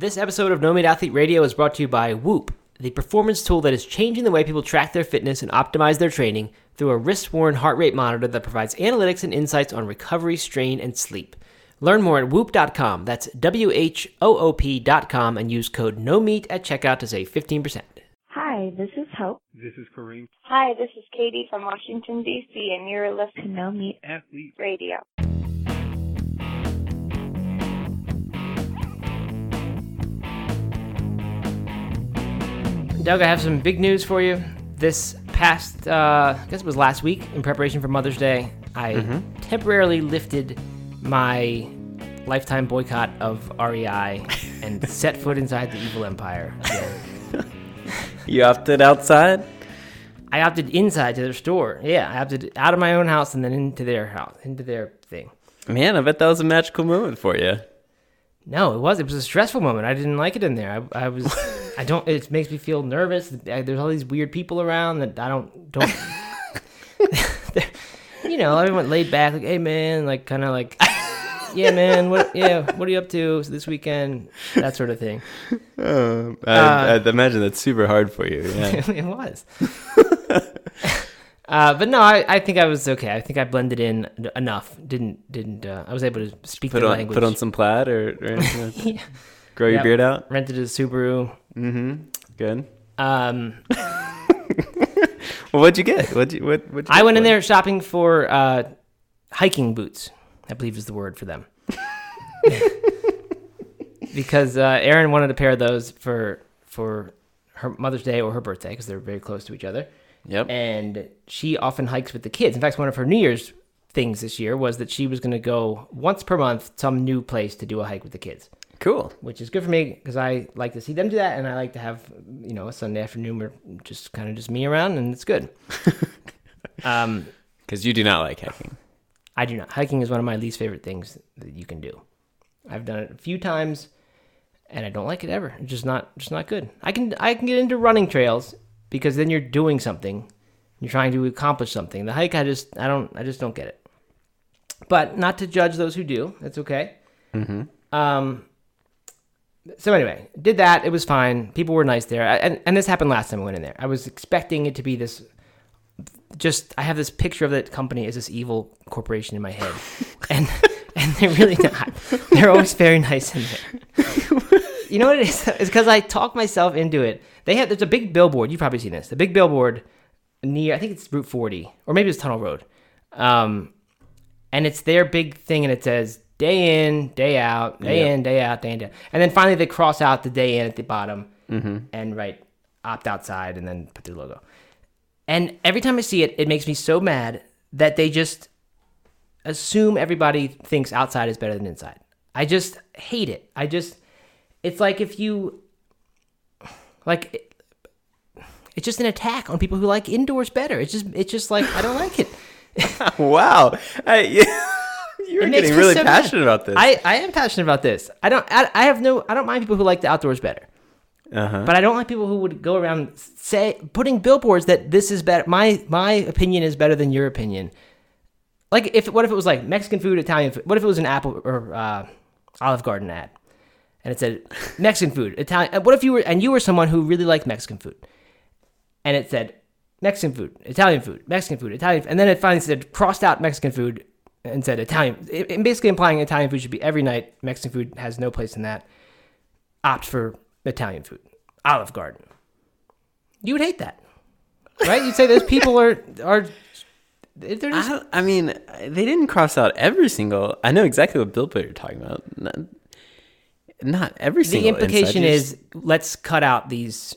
This episode of No Meat Athlete Radio is brought to you by Whoop, the performance tool that is changing the way people track their fitness and optimize their training through a wrist worn heart rate monitor that provides analytics and insights on recovery, strain, and sleep. Learn more at whoop.com. That's W H O O P.com and use code No Meat at checkout to save 15%. Hi, this is Hope. This is Kareem, Hi, this is Katie from Washington, D.C., and you're listening to No Meat athlete. Radio. Doug, I have some big news for you. This past, uh, I guess it was last week, in preparation for Mother's Day, I temporarily lifted my lifetime boycott of REI and set foot inside the evil empire. again. You opted outside? I opted inside to their store. Yeah, I opted out of my own house and then into their house, into their thing. Man, I bet that was a magical moment for you. No, it was. It was a stressful moment. I didn't like it in there. I, I was. I don't. It makes me feel nervous. There's all these weird people around that I don't don't. They're- you know, everyone laid back, like, "Hey, man," like kind of like, "Yeah, man, what? Yeah, what are you up to this weekend?" That sort of thing. Um, I, Uh, I'd imagine that's super hard for you. Yeah. it was. uh, but no, I, I think I was okay. I think I blended in enough. Didn't didn't. Uh, I was able to speak put the on language. put on some plaid or, or anything like that? Yeah. Grow your Yep. beard out. Rented a Subaru. Mm-hmm. Good. Um, Well, what'd you get? What'd you what? What'd you I went in there shopping for uh, hiking boots. I believe is the word for them. because uh, Erin wanted a pair of those for for her Mother's Day or her birthday because they're very close to each other. Yep. And she often hikes with the kids. In fact, one of her New Year's things this year was that she was going to go once per month some new place to do a hike with the kids, Cool. which is good for me because I like to see them do that, and I like to have you know a Sunday afternoon where just kind of just me around, and it's good. um, Because you do not like hiking. I do not. Hiking is one of my least favorite things that you can do. I've done it a few times, and I don't like it ever. It's just not, just not good. I can, I can get into running trails because then you're doing something, you're trying to accomplish something. The hike, I just, I don't, I just don't get it. But not to judge those who do. That's okay. Mm-hmm. Um. So anyway, did that. It was fine. People were nice there, I, and and this happened last time I went in there. I was expecting it to be this. Just I have this picture of that company as this evil corporation in my head, and and they're really not. They're always very nice in there. You know what it is? It's because I talk myself into it. They have there's a big billboard. You've probably seen this. The big billboard near I think it's Route 40 or maybe it's Tunnel Road. Um, and it's their big thing, and it says day in, day out, day Yeah. in, day out, day in, day out. And then finally they cross out the day in at the bottom Mm-hmm. and write opt outside and then put their logo. And every time I see it, it makes me so mad that they just assume everybody thinks outside is better than inside. I just hate it. I just, it's like if you, like, it, it's just an attack on people who like indoors better. It's just, it's just like I don't like it. wow. I, you It getting really so mad. passionate about this. I, I am passionate about this. I don't, I, I have no, I don't mind people who like the outdoors better. uh-huh. But I don't like people who would go around say putting billboards that this is better. My my opinion is better than your opinion. Like if what if it was like Mexican food, Italian food? What if it was an Apple or uh, Olive Garden ad, and it said Mexican food, Italian? and What if you were and you were someone who really liked Mexican food, and it said Mexican food, Italian food, Mexican food, Italian, and then it finally said crossed out Mexican food and said Italian, it, basically implying Italian food should be every night. Mexican food has no place in that. Opt for Italian food, Olive Garden. You would hate that, right? You'd say those people are are they're I, just don't- I mean, they didn't cross out every single. I know exactly what billboard you're talking about. Not, not every the single. implication inside. is let's cut out these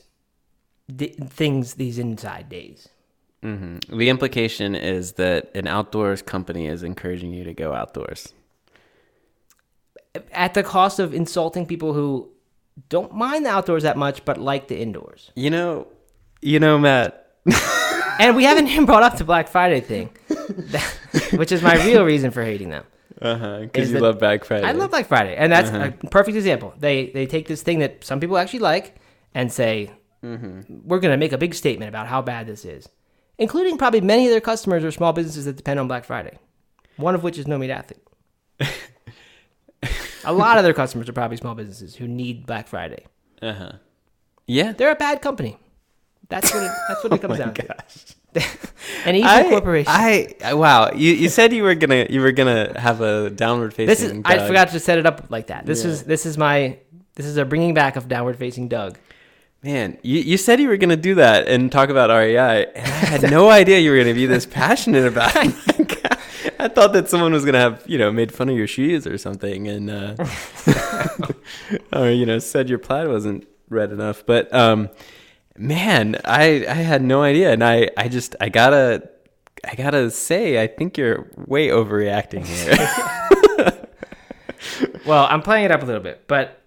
di- things, these inside days. Mhm. The implication is that an outdoors company is encouraging you to go outdoors. at the cost of insulting people who don't mind the outdoors that much but like the indoors. You know, you know, Matt. And we haven't even brought up the Black Friday thing, which is my real reason for hating them. Uh huh. Because you that- love Black Friday. I love Black Friday, and that's Uh-huh. a perfect example. They they take this thing that some people actually like and say, Mm-hmm. "We're going to make a big statement about how bad this is," including probably many of their customers or small businesses that depend on Black Friday. One of which is No Meat Athlete. A lot of their customers are probably small businesses who need Black Friday. Uh huh. Yeah. They're a bad company. That's what it, that's what it comes Oh down gosh. to. An evil I, corporation. I, I wow. You you said you were gonna you were gonna have a downward facing. this is I forgot to set it up like that. This Yeah. is this is my this is a bringing back of downward facing Doug. Man, you, you said you were gonna do that and talk about REI, and I had no idea you were gonna be this passionate about it. I thought that someone was gonna have you know made fun of your shoes or something, and uh, or you know said your plaid wasn't red enough. But um, man, I I had no idea, and I I just I gotta I gotta say I think you're way overreacting here. Well, I'm playing it up a little bit, but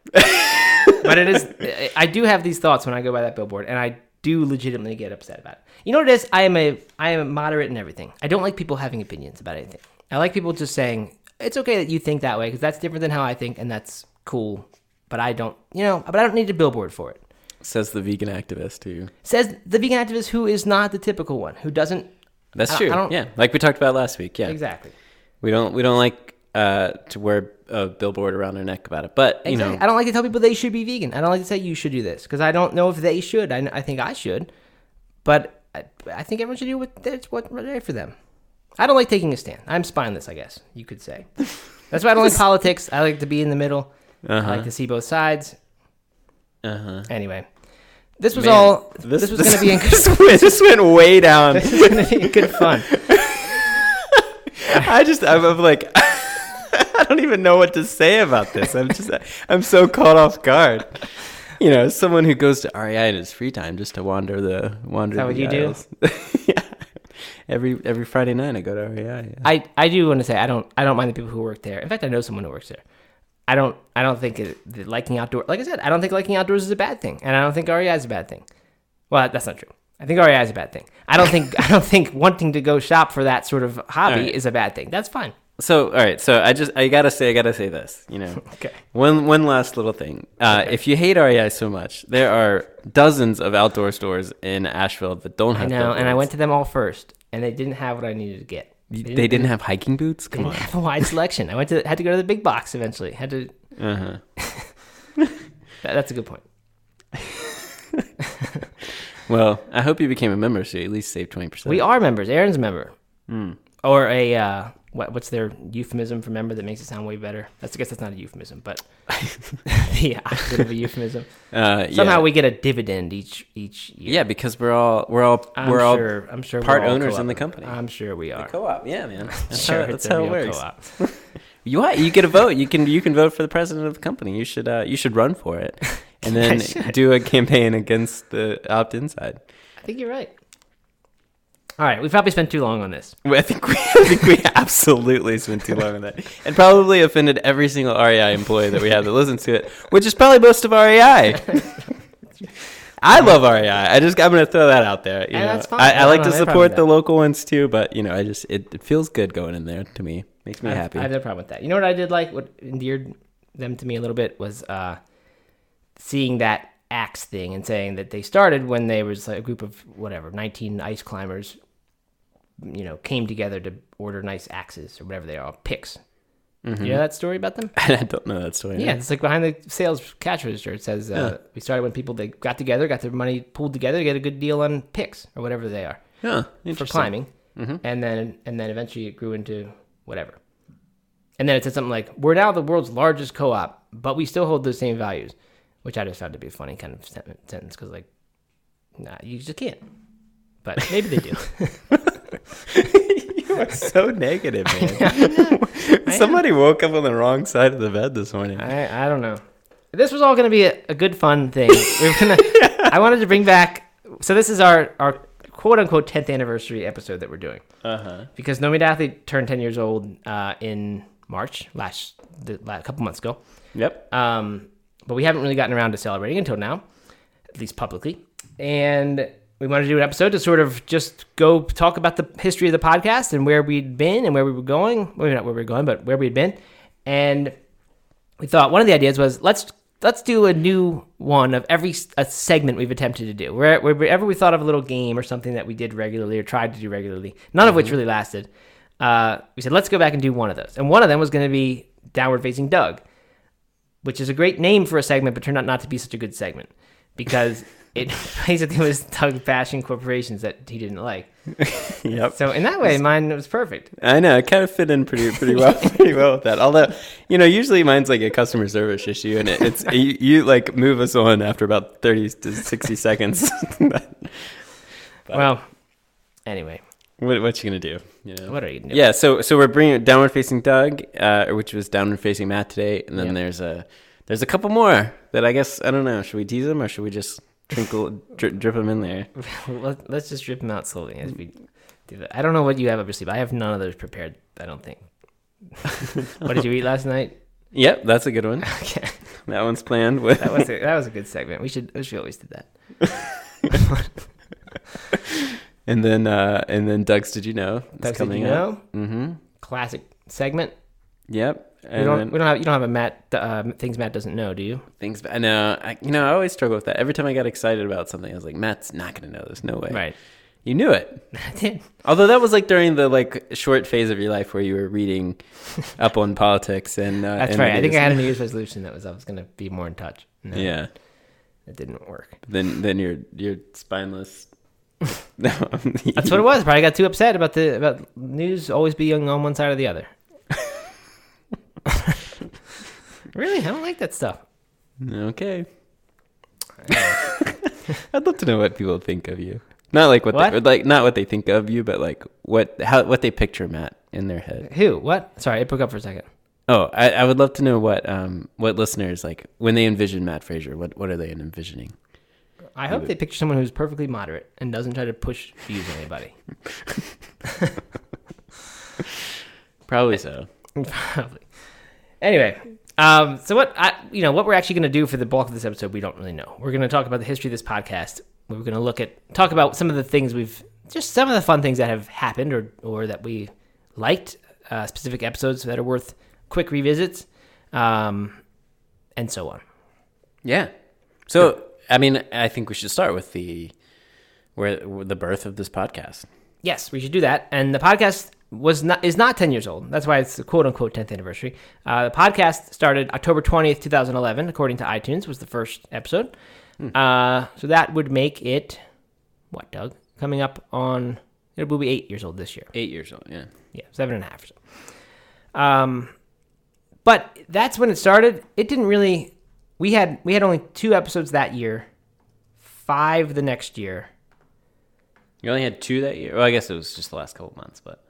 but it is. I do have these thoughts when I go by that billboard, and I do legitimately get upset about it. You know what it is? I am a I am moderate in everything. I don't like people having opinions about anything. I like people just saying it's okay that you think that way because that's different than how I think, and that's cool. But I don't, you know, but I don't need a billboard for it. Says the vegan activist who. Says the vegan activist who is not the typical one, who doesn't That's I true. I yeah, like we talked about last week. Yeah, exactly. We don't we don't like uh, to wear a billboard around their neck about it, but you Exactly. know, I don't like to tell people they should be vegan. I don't like to say you should do this because I don't know if they should. I, I think I should, but I, I think everyone should do what that's what's right for them. I don't like taking a stand. I'm spineless, I guess you could say. That's why I don't like politics. I like to be in the middle. I Uh-huh. like to see both sides. uh huh. Anyway, this was all. this, This, was going to be in good, this, went, this went way down. this was going to be good fun. I just I'm, I'm like I don't even know what to say about this. I'm just I'm so caught off guard. You know, someone who goes to REI in his free time just to wander the wander. Is that what you do? yeah. Every every Friday night I go to REI. Yeah. I, I do want to say I don't I don't mind the people who work there. In fact, I know someone who works there. I don't I don't think it, liking outdoor like I said I don't think liking outdoors is a bad thing, and I don't think REI is a bad thing. Well, that's not true. I think REI is a bad thing. I don't think I don't think wanting to go shop for that sort of hobby Alright. is a bad thing. That's fine. So all right, so I just I gotta say I gotta say this. You know, Okay. One one last little thing. Uh, If you hate REI so much, there are dozens of outdoor stores in Asheville that don't have. I know, and I went to them all first, and they didn't have what I needed to get. They didn't, have hiking boots. They Come didn't on. have a wide selection. I went to had to go to the big box eventually. Had to. Uh-huh. That, that's a good point. Well, I hope you became a member, so you at least save twenty percent. We are members. Erin's a member. Hmm. Or a uh, what? What's their euphemism for member that makes it sound way better? That's I guess that's not a euphemism, but the opposite of a euphemism. Uh, Somehow yeah. we get a dividend each each year. Yeah, because we're all we're all I'm we're all. I'm sure part we're all owners in the company. I'm sure we are. co-op. Yeah, man. That's Sure, how, that's how it works. co-op. You? You get a vote. You can you can vote for the president of the company. You should uh, you should run for it, and then do a campaign against the opt-in side. I think you're right. All right, we've probably spent too long on this. I think we, I think we absolutely spent too long on that, and probably offended every single REI employee that we had that listens to it, which is probably most of REI. I love REI. I just I'm gonna throw that out there. You And know, that's fine. I, I like have to support the local ones too, but you know, I just it, it feels good going in there to me. Makes me I- happy. I have no problem with that. You know what I did like? What endeared them to me a little bit was uh, seeing that axe thing and saying that they started when they was like a group of whatever 19 ice climbers, you know, came together to order nice axes or whatever they are, picks. Mm-hmm. You know that story about them? I don't know that story. Yeah, it's like behind the sales cash register. It says uh, we started when people they got together, got their money pooled together to get a good deal on picks or whatever they are Huh, for climbing, and then and then eventually it grew into whatever. And then it said something like, "We're now the world's largest co-op, but we still hold those same values," which I just found to be a funny kind of sentence because, like, nah, you just can't. But maybe they do. you are so negative, man. Somebody woke up on the wrong side of the bed this morning. I I don't know. This was all going to be a, a good fun thing. We gonna. I wanted to bring back. So this is our our quote unquote tenth anniversary episode that we're doing. Uh huh. because No Meat Athlete turned 10 years old uh, in March last the last couple months ago. Yep. Um, but we haven't really gotten around to celebrating until now, at least publicly. And we wanted to do an episode to sort of just go talk about the history of the podcast and where we'd been and where we were going. Well, not where we were going, but where we'd been. And we thought one of the ideas was let's let's do a new one of every a segment we've attempted to do. Where, wherever we thought of a little game or something that we did regularly or tried to do regularly, none of which really lasted. Uh, we said let's go back and do one of those, and one of them was going to be downward facing Doug. which is a great name for a segment, but turned out not to be such a good segment because it basically was Doug bashing corporations that he didn't like. Yep. So in that way, mine was perfect. I know. It kind of fit in pretty pretty well pretty well with that. Although, you know, usually mine's like a customer service issue, and it, it's you, you like move us on after about thirty to sixty seconds. But Well, anyway, what what you gonna do? You know. what are you doing? Yeah. So so we're bringing downward facing Doug, uh, which was downward facing Matt today, and then Yep. there's a there's a couple more that I guess I don't know. Should we tease them or should we just trinkle drip, drip them in there? Let, let's just drip them out slowly as we do that. I don't know what you have up your sleeve. I have none of those prepared. I don't think. what did you eat last night? Yep, that's a good one. Okay, That one's planned. With that was a, that was a good segment. We should we should always do that. and then uh, and then Doug's. Did you know? Doug's Did You. Know? Mm-hmm. Classic segment. Yep. We don't then we don't have you don't have a Matt uh, things Matt doesn't know, do you? things. I know. I, you know. I always struggle with that. Every time I got excited about something, I was like, Matt's not gonna know this. No way. Right. You knew it. I did. Although that was like during the like short phase of your life where you were reading up on politics and. Uh, That's and right. I think I had a New Year's resolution that was I was going to be more in touch. No, Yeah. it didn't work. Then then you're you're spineless. That's what it was. Probably got too upset about the about news always being on one side or the other. really, I don't like that stuff. Okay. I'd love to know what people think of you. Not like what, What? They, like not what they think of you, but like what how what they picture Matt in their head. Who? What? Sorry, it broke up for a second. Oh, I, I would love to know what um what listeners like when they envision Matt Frazier. What what are they envisioning? I hope they picture someone who's perfectly moderate and doesn't try to push views on anybody. Probably so. Probably. Anyway, um, so what I, you know, what we're actually going to do for the bulk of this episode, we don't really know. We're going to talk about the history of this podcast. We're going to look at talk about some of the things we've just some of the fun things that have happened or or that we liked, uh, specific episodes that are worth quick revisits, um, and so on. Yeah. So I mean, I think we should start with the where the birth of this podcast. Yes, we should do that. And the podcast was not is not ten years old. That's why it's the quote unquote tenth anniversary. Uh, the podcast started October twentieth, two thousand eleven, according to iTunes. Was the first episode. Uh, so that would make it what, Doug? Coming up on it will be eight years old this year. Eight years old. Yeah. Yeah, seven and a half. Or so. Um, but that's when it started. It didn't really. We had we had only two episodes that year, five the next year. You only had two that year. Well, I guess it was just the last couple months, but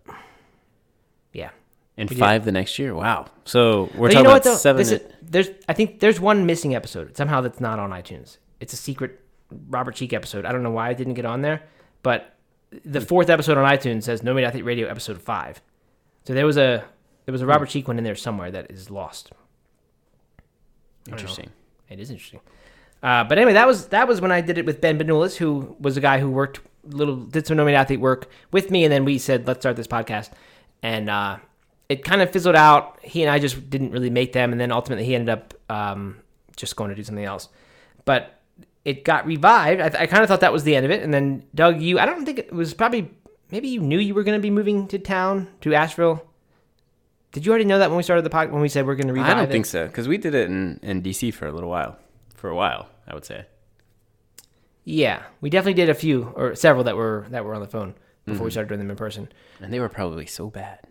Yeah. and We did. five the next year. Wow. So we're But talking about seven. This is- there's, I think there's one missing episode somehow that's not on iTunes. It's a secret Robert Cheeke episode. I don't know why it didn't get on there, but the fourth episode on iTunes says No Meat Athlete Radio episode five. So there was a there was a Robert Cheeke one in there somewhere that is lost. Interesting. It is interesting. Uh, but anyway, that was that was when I did it with Ben Benulis, who was a guy who worked little did some No Meat Athlete work with me, and then we said let's start this podcast, and uh, it kind of fizzled out. He and I just didn't really make them, and then ultimately he ended up um, just going to do something else. But it got revived. I, I kind of thought that was the end of it, and then Doug, you I don't think it was probably maybe you knew you were going to be moving to town to Asheville. Did you already know that when we started the podcast when we said we're going to revive it? I don't it? think so because we did it in, in DC for a little while. For a while, I would say. Yeah, we definitely did a few or several that were that were on the phone before Mm-hmm. we started doing them in person. And they were probably so bad.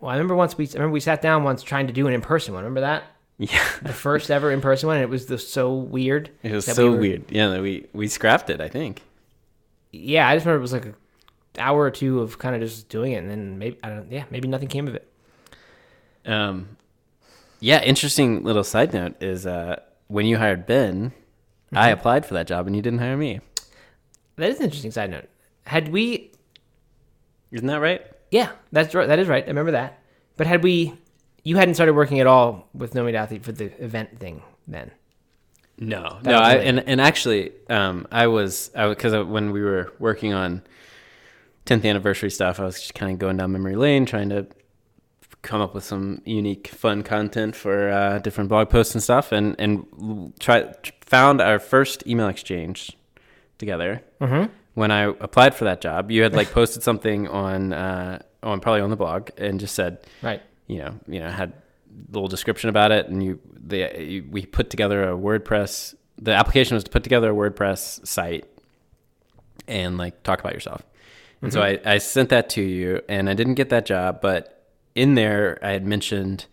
Well, I remember once we I remember we sat down once trying to do an in person one. Remember that Yeah. the first ever in person one? And it was the, so weird. It was so we were- weird. Yeah, that we we scrapped it. I think. Yeah, I just remember it was like an hour or two of kind of just doing it, and then maybe I don't. Yeah, maybe nothing came of it. Um, yeah. Interesting little side note is uh, when you hired Ben, I Mm-hmm. applied for that job and you didn't hire me. That is an interesting side note. Had we? Isn't that right? Yeah, that's right. That is right. I remember that. But had we? You hadn't started working at all with No Meat Athlete for the event thing then. No, That no. I, and and actually, um, I was I because when we were working on 10th anniversary stuff, I was just kind of going down memory lane, trying to come up with some unique, fun content for uh, different blog posts and stuff, and and try found our first email exchange together. Mm-hmm. When I applied for that job, you had like posted something on uh, on probably on the blog and just said, Right. you know, you know, had a little description about it, and you, the, you, we put together a WordPress. The application was to put together a WordPress site and like talk about yourself. And so I, I sent that to you, and I didn't get that job, but in there I had mentioned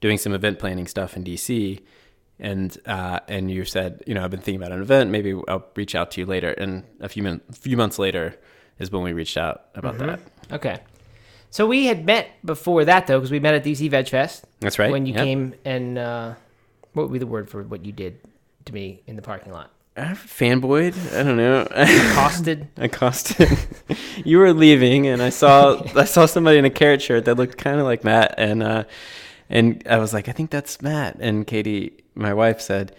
doing some event planning stuff in DC, and uh, and you said, you know, I've been thinking about an event. Maybe I'll reach out to you later. And a few min- few months later is when we reached out about that. Okay. So we had met before that though, because we met at DC Veg Fest. That's right. When you Yep. came and uh, what would be the word for what you did to me in the parking lot? Uh, fanboyed. I don't know. Accosted. accosted. you were leaving, and I saw I saw somebody in a carrot shirt that looked kind of like Matt, and uh, and I was like, I think that's Matt. And Katie, my wife, said,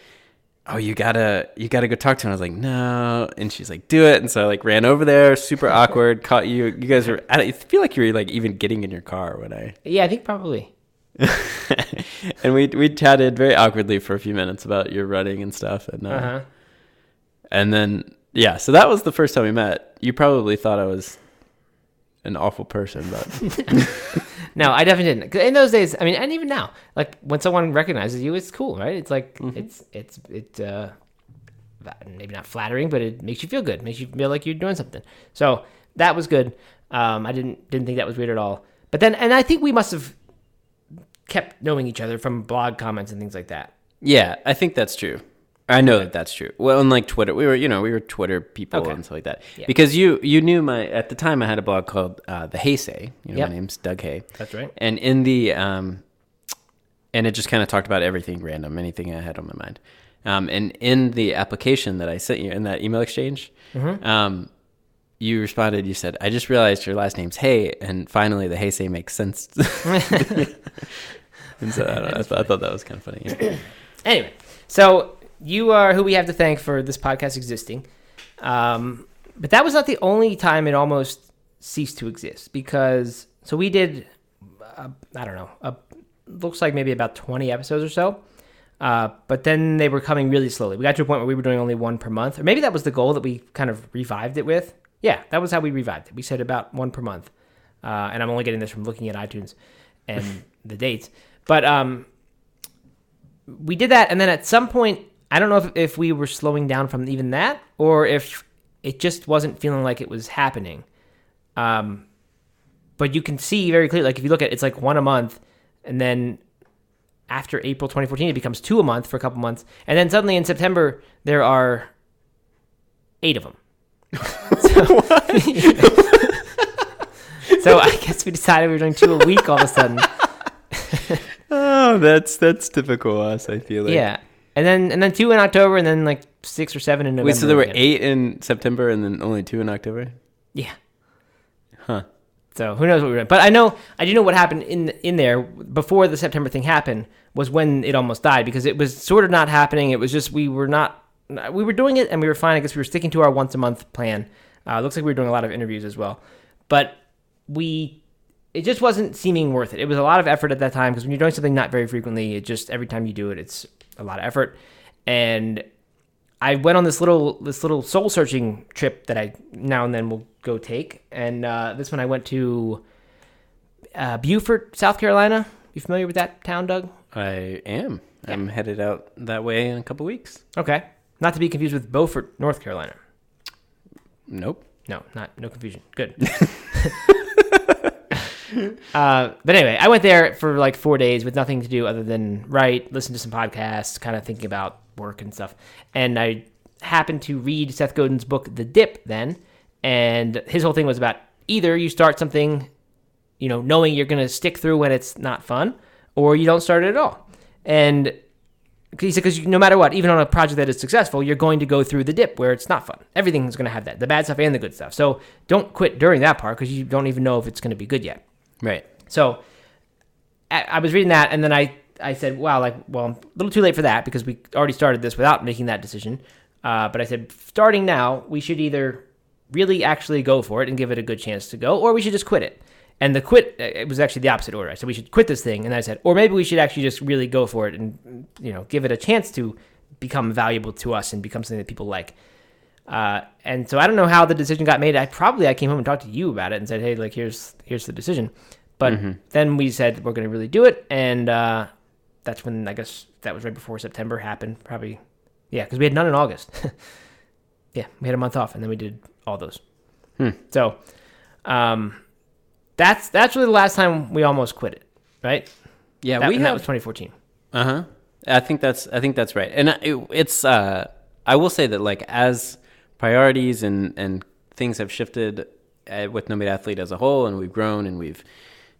"Oh, you gotta you gotta go talk to him." I was like, "No," and she's like, "Do it." And so I like ran over there, super awkward. Caught you. You guys were. I feel like you were like even getting in your car when I. yeah, I think probably. and we we chatted very awkwardly for a few minutes about your running and stuff, and uh, Uh huh. and then yeah, so that was the first time we met. You probably thought I was an awful person, but No, I definitely didn't. In those days, I mean, and even now, like when someone recognizes you, it's cool, right? It's like Mm-hmm. it's it's it uh, maybe not flattering, but it makes you feel good, makes you feel like you're doing something. So that was good. Um, I didn't didn't think that was weird at all. But then, and I think we must have kept knowing each other from blog comments and things like that. yeah, I think that's true. I know that that's true. Well, unlike Twitter, we were you know we were Twitter people Okay. and stuff like that. Yeah. Because you you knew my at the time I had a blog called uh, the Hay Say. You know Yep. my name's Doug Hay. That's right. And in the um, and it just kind of talked about everything random, anything I had on my mind. Um, and in the application that I sent you in that email exchange, Mm-hmm. um, you responded. You said, "I just realized your last name's Hay, and finally the say makes sense." and so I, don't know, I, thought, I thought that was kind of funny. yeah. Anyway, so you are who we have to thank for this podcast existing. Um, but that was not the only time it almost ceased to exist because so we did, uh, I don't know, looks like maybe about 20 episodes or so. Uh, but then they were coming really slowly. We got to a point where we were doing only one per month, or maybe that was the goal that we kind of revived it with. Yeah, that was how we revived it. We said about one per month, uh, and I'm only getting this from looking at iTunes and the dates. But um, we did that, and then at some point, I don't know if, if we were slowing down from even that, or if it just wasn't feeling like it was happening. Um, but you can see very clearly, like if you look at it, it's like one a month, and then after April 2014, it becomes two a month for a couple months, and then suddenly in September there are eight of them. so, so I guess we decided we were doing two a week all of a sudden. oh, that's that's typical us. I feel like. Yeah, and then and then two in October, and then like six or seven in November. Wait, so there were again. eight in September and then only two in October? Yeah. Huh. So who knows what we were doing? But I know I do know what happened in in there before the September thing happened was when it almost died because it was sort of not happening. It was just we were not we were doing it and we were fine. I guess we were sticking to our once a month plan. Uh, looks like we were doing a lot of interviews as well, but we it just wasn't seeming worth it. It was a lot of effort at that time because when you're doing something not very frequently, it just every time you do it, it's a lot of effort. And I went on this little this little soul searching trip that I now and then will go take, and uh, this one I went to uh, Beaufort, South Carolina. You familiar with that town, Doug? I am. I'm headed out that way in a couple weeks. Okay, not to be confused with Beaufort, North Carolina. Nope. No, not no confusion. Good. uh, but anyway, I went there for like four days with nothing to do other than write, listen to some podcasts, kind of thinking about work and stuff. And I happened to read Seth Godin's book, The Dip, then, and his whole thing was about either you start something, you know, knowing you're going to stick through when it's not fun, or you don't start it at all. And he said, because no matter what, even on a project that is successful, you're going to go through the dip where it's not fun. Everything's going to have that, the bad stuff and the good stuff. So don't quit during that part because you don't even know if it's going to be good yet. Right. So I, was reading that, and then I, I said, wow, like, well, I'm a little too late for that because we already started this without making that decision. Uh, but I said, starting now, we should either really actually go for it and give it a good chance to go, or we should just quit it. And the quit, uh, it was actually the opposite order. I said we should quit this thing, and then I said, or maybe we should actually just really go for it and you know give it a chance to become valuable to us and become something that people like. Uh, and so I don't know how the decision got made. I probably I came home and talked to you about it and said, hey, like here's here's the decision. But then we said we're going to really do it, and uh, that's when I guess that was right before September happened. Probably, yeah, because we had none in August. yeah, we had a month off, and then we did all those. Hmm. So, um, that's that's really the last time we almost quit it, right? Yeah, that, we and that was 2014. Uh huh. I think that's I think that's right, and it, it's uh, I will say that like as priorities and and things have shifted uh, with No Meat Athlete as a whole, and we've grown and we've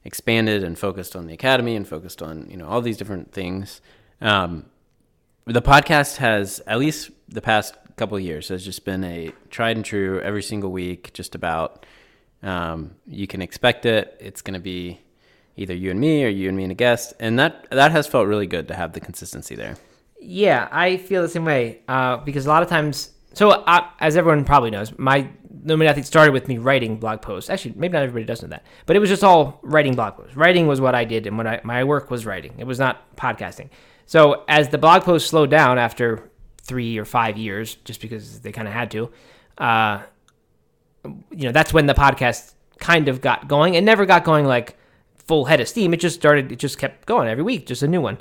expanded and focused on the academy and focused on you know all these different things. Um, the podcast has at least the past couple years has just been a tried and true every single week, just about. Um, you can expect it. It's going to be either you and me or you and me and a guest, and that that has felt really good to have the consistency there. Yeah, I feel the same way uh, because a lot of times. So, uh, as everyone probably knows, my Meat Athlete started with me writing blog posts. Actually, maybe not everybody does know that, but it was just all writing blog posts. Writing was what I did, and what I, my work was writing. It was not podcasting. So, as the blog posts slowed down after three or five years, just because they kind of had to, uh, you know, that's when the podcast kind of got going. It never got going like full head of steam. It just started. It just kept going every week, just a new one.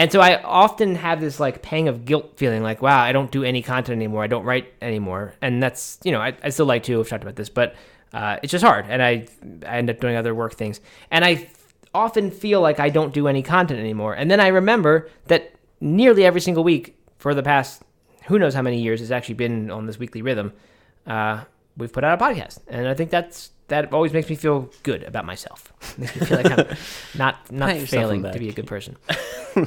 And so I often have this like pang of guilt feeling like, wow, I don't do any content anymore. I don't write anymore. And that's, you know, I, I still like to. I've talked about this, but uh, it's just hard. And I, I end up doing other work things. And I often feel like I don't do any content anymore. And then I remember that nearly every single week for the past who knows how many years has actually been on this weekly rhythm. Uh, we've put out a podcast, and I think that's that always makes me feel good about myself. makes me feel like I'm not not Pat failing to be a good person.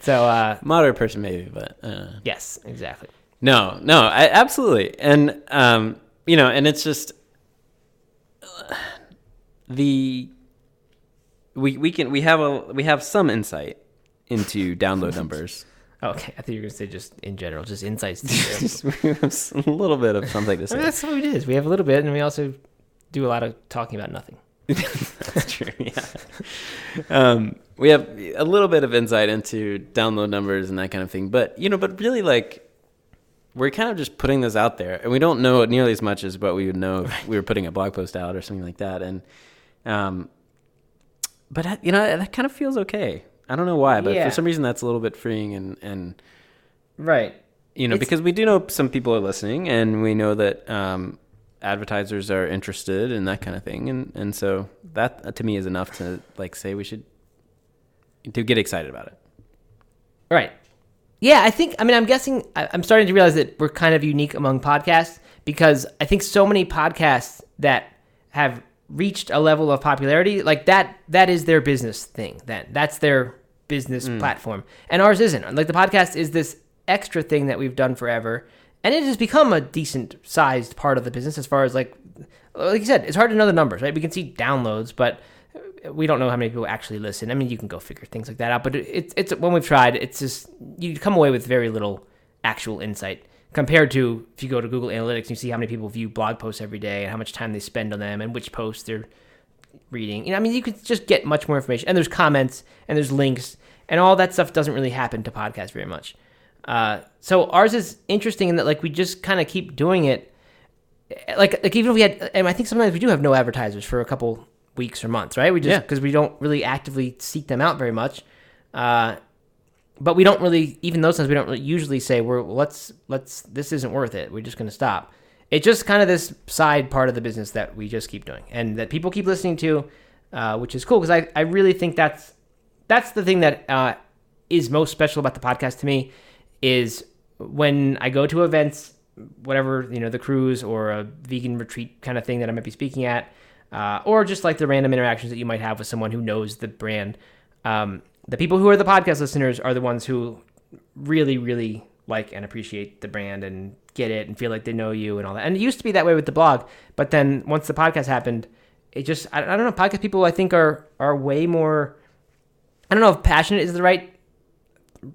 so uh, Moderate person, maybe, but uh, yes, exactly. no, no, I, absolutely, and um, you know, and it's just uh, the we we can we have a we have some insight into download numbers. Oh, okay, I thought you were gonna say just in general, just insights. To Just a little bit of something to I say. mean, that's what it is. We have a little bit, and we also do a lot of talking about nothing. That's true. Yeah. Um, we have a little bit of insight into download numbers and that kind of thing, but you know, but really, like, we're kind of just putting this out there, and we don't know it nearly as much as what we would know if we were putting a blog post out or something like that. And, um, but you know, that kind of feels okay. I don't know why, but Yeah. for some reason, that's a little bit freeing, and and Right. you know, It's- because we do know some people are listening, and we know that um, advertisers are interested in that kind of thing, and and so that uh, to me is enough to like say we should to get excited about it. Right. Yeah, I think. I mean, I'm guessing. I- I'm starting to realize that we're kind of unique among podcasts because I think so many podcasts that have reached a level of popularity like that. That is their business thing. Then that's their business mm. platform, and ours isn't. Like the podcast is this extra thing that we've done forever, and it has become a decent sized part of the business as far as like, like you said, it's hard to know the numbers, right? We can see downloads, but we don't know how many people actually listen. I mean, you can go figure things like that out, but it's it's when we've tried, it's just you come away with very little actual insight compared to if you go to Google Analytics and you see how many people view blog posts every day and how much time they spend on them and which posts they're reading. You know, I mean, you could just get much more information. And there's comments and there's links and all that stuff doesn't really happen to podcasts very much. Uh, so ours is interesting in that like we just kind of keep doing it like like even if we had and I think sometimes we do have no advertisers for a couple weeks or months, right? We just Yeah. because we don't really actively seek them out very much. Uh, but we don't really even those times we don't really usually say we're let's let's this isn't worth it. We're just going to stop. It's just kind of this side part of the business that we just keep doing and that people keep listening to, uh, which is cool because I, I really think that's that's the thing that uh, is most special about the podcast to me is when I go to events, whatever you know, the cruise or a vegan retreat kind of thing that I might be speaking at, uh, or just like the random interactions that you might have with someone who knows the brand. Um, the people who are the podcast listeners are the ones who really, really like and appreciate the brand and get it and feel like they know you and all that. And it used to be that way with the blog, but then once the podcast happened, it just I, don't know. Podcast people I think are are way more. I don't know if passionate is the right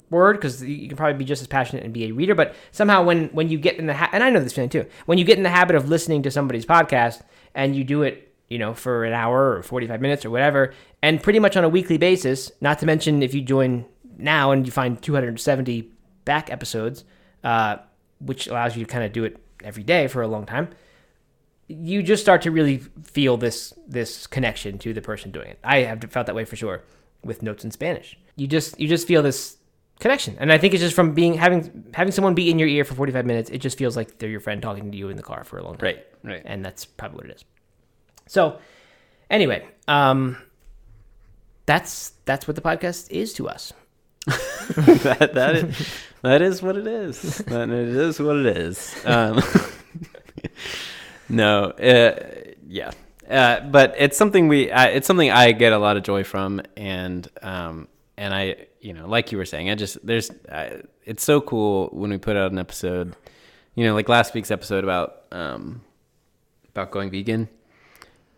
word because you can probably be just as passionate and be a reader but somehow when when you get in the ha- and i know this feeling too when you get in the habit of listening to somebody's podcast and you do it you know for an hour or 45 minutes or whatever and pretty much on a weekly basis not to mention if you join now and you find 270 back episodes uh, which allows you to kind of do it every day for a long time you just start to really feel this this connection to the person doing it. I have felt that way for sure. with notes in Spanish. You just you just feel this connection, and I think it's just from being having having someone be in your ear for 45 minutes. It just feels like they're your friend talking to you in the car for a long time, Right, right. and that's probably what it is. So, anyway, um, that's that's what the podcast is to us. that that is that is what it is. That it is what it is. Um, no, uh, yeah, uh, but it's something we uh, it's something I get a lot of joy from, and um, and I you know like you were saying, I just there's uh, it's so cool when we put out an episode, you know, like last week's episode about um, about going vegan.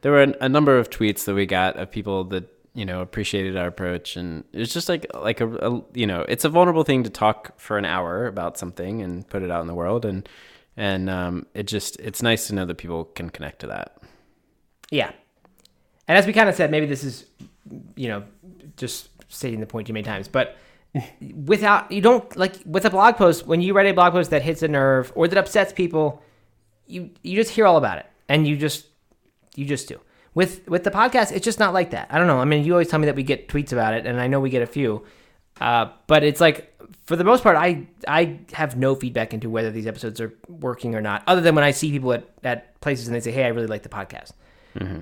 There were a, number of tweets that we got of people that you know appreciated our approach and it's just like like a, a you know it's a vulnerable thing to talk for an hour about something and put it out in the world and and um, it just it's nice to know that people can connect to that Yeah. And as we kind of said, maybe this is, you know, just stating the point too many times, but without, you don't, like, with a blog post, when you write a blog post that hits a nerve or that upsets people, you, you just hear all about it. And you just, you just do. With, with the podcast, it's just not like that. I don't know. I mean, you always tell me that we get tweets about it, and I know we get a few. Uh, but it's like, for the most part, I I have no feedback into whether these episodes are working or not, other than when I see people at, at places and they say, "Hey, I really like the podcast."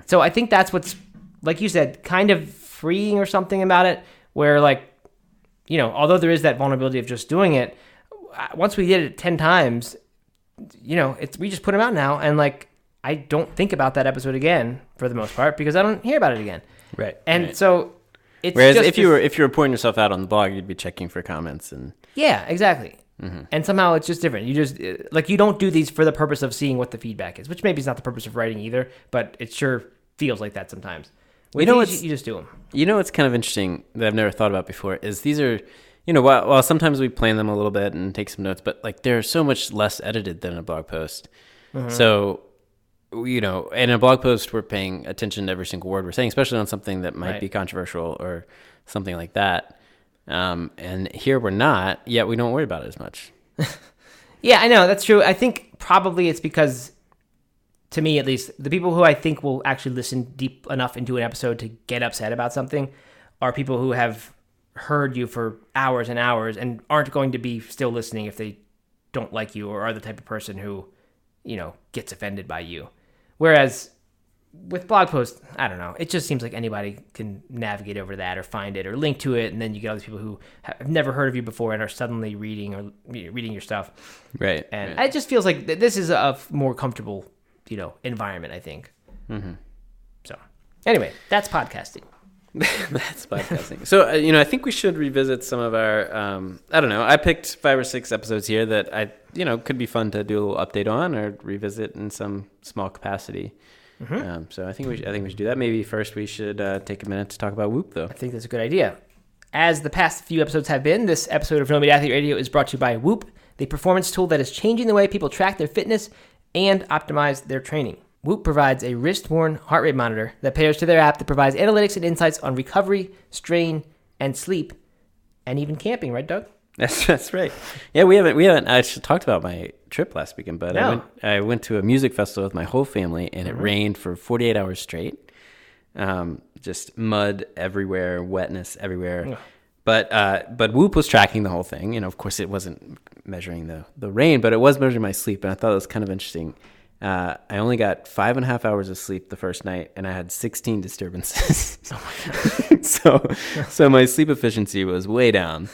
So I think that's what's, like you said, kind of freeing or something about it, where like, you know, although there is that vulnerability of just doing it, uh, once we did it ten times, you know, it's we just put them out now, and like I don't think about that episode again for the most part because I don't hear about it again, right and so. It's whereas just if you were if you were putting yourself out on the blog you'd be checking for comments and Yeah, exactly. Mm-hmm. And somehow it's just different. You just uh, like you don't do these for the purpose of seeing what the feedback is, which maybe is not the purpose of writing either, but it sure feels like that sometimes. With know these, what's- you just do them. You know what's kind of interesting that I've never thought about before is these are, you know, while, while sometimes we plan them a little bit and take some notes, but like they're so much less edited than a blog post. So, you know, in a blog post, we're paying attention to every single word we're saying, especially on something that might Right. be controversial or something like that. Um, and here we're not, yet we don't worry about it as much. Yeah, I know that's true. I think probably it's because, to me at least, the people who I think will actually listen deep enough into an episode to get upset about something are people who have heard you for hours and hours and aren't going to be still listening if they don't like you or are the type of person who, you know, gets offended by you. Whereas with blog posts, I don't know. It just seems like anybody can navigate over that or find it or link to it, and then you get all these people who have never heard of you before and are suddenly reading or reading your stuff. Right. And it just feels like th- this is a more comfortable, you know, environment. I think. Mm-hmm. So, anyway, that's podcasting. That's podcasting. so uh, you know, I think we should revisit some of our. Um, I don't know. I picked five or six episodes here that I, you know, could be fun to do a little update on or revisit in some small capacity. Um, so I think we, should, I think we should do that. Maybe first we should uh, take a minute to talk about Whoop, though. I think that's a good idea. As the past few episodes have been, this episode of No Meat Athlete Radio is brought to you by Whoop, the performance tool that is changing the way people track their fitness and optimize their training. Whoop provides a wrist-worn heart rate monitor that pairs to their app that provides analytics and insights on recovery, strain, and sleep, and even camping. Right, Doug? That's that's right. Yeah, we haven't we haven't actually talked about my trip last weekend, but I went I went to a music festival with my whole family, and it rained for 48 hours straight. Um, just mud everywhere, wetness everywhere. But uh, but Whoop was tracking the whole thing. You know, of course, it wasn't measuring the the rain, but it was measuring my sleep, and I thought it was kind of interesting. Uh, I only got five and a half hours of sleep the first night, and I had 16 disturbances. so, so my sleep efficiency was way down.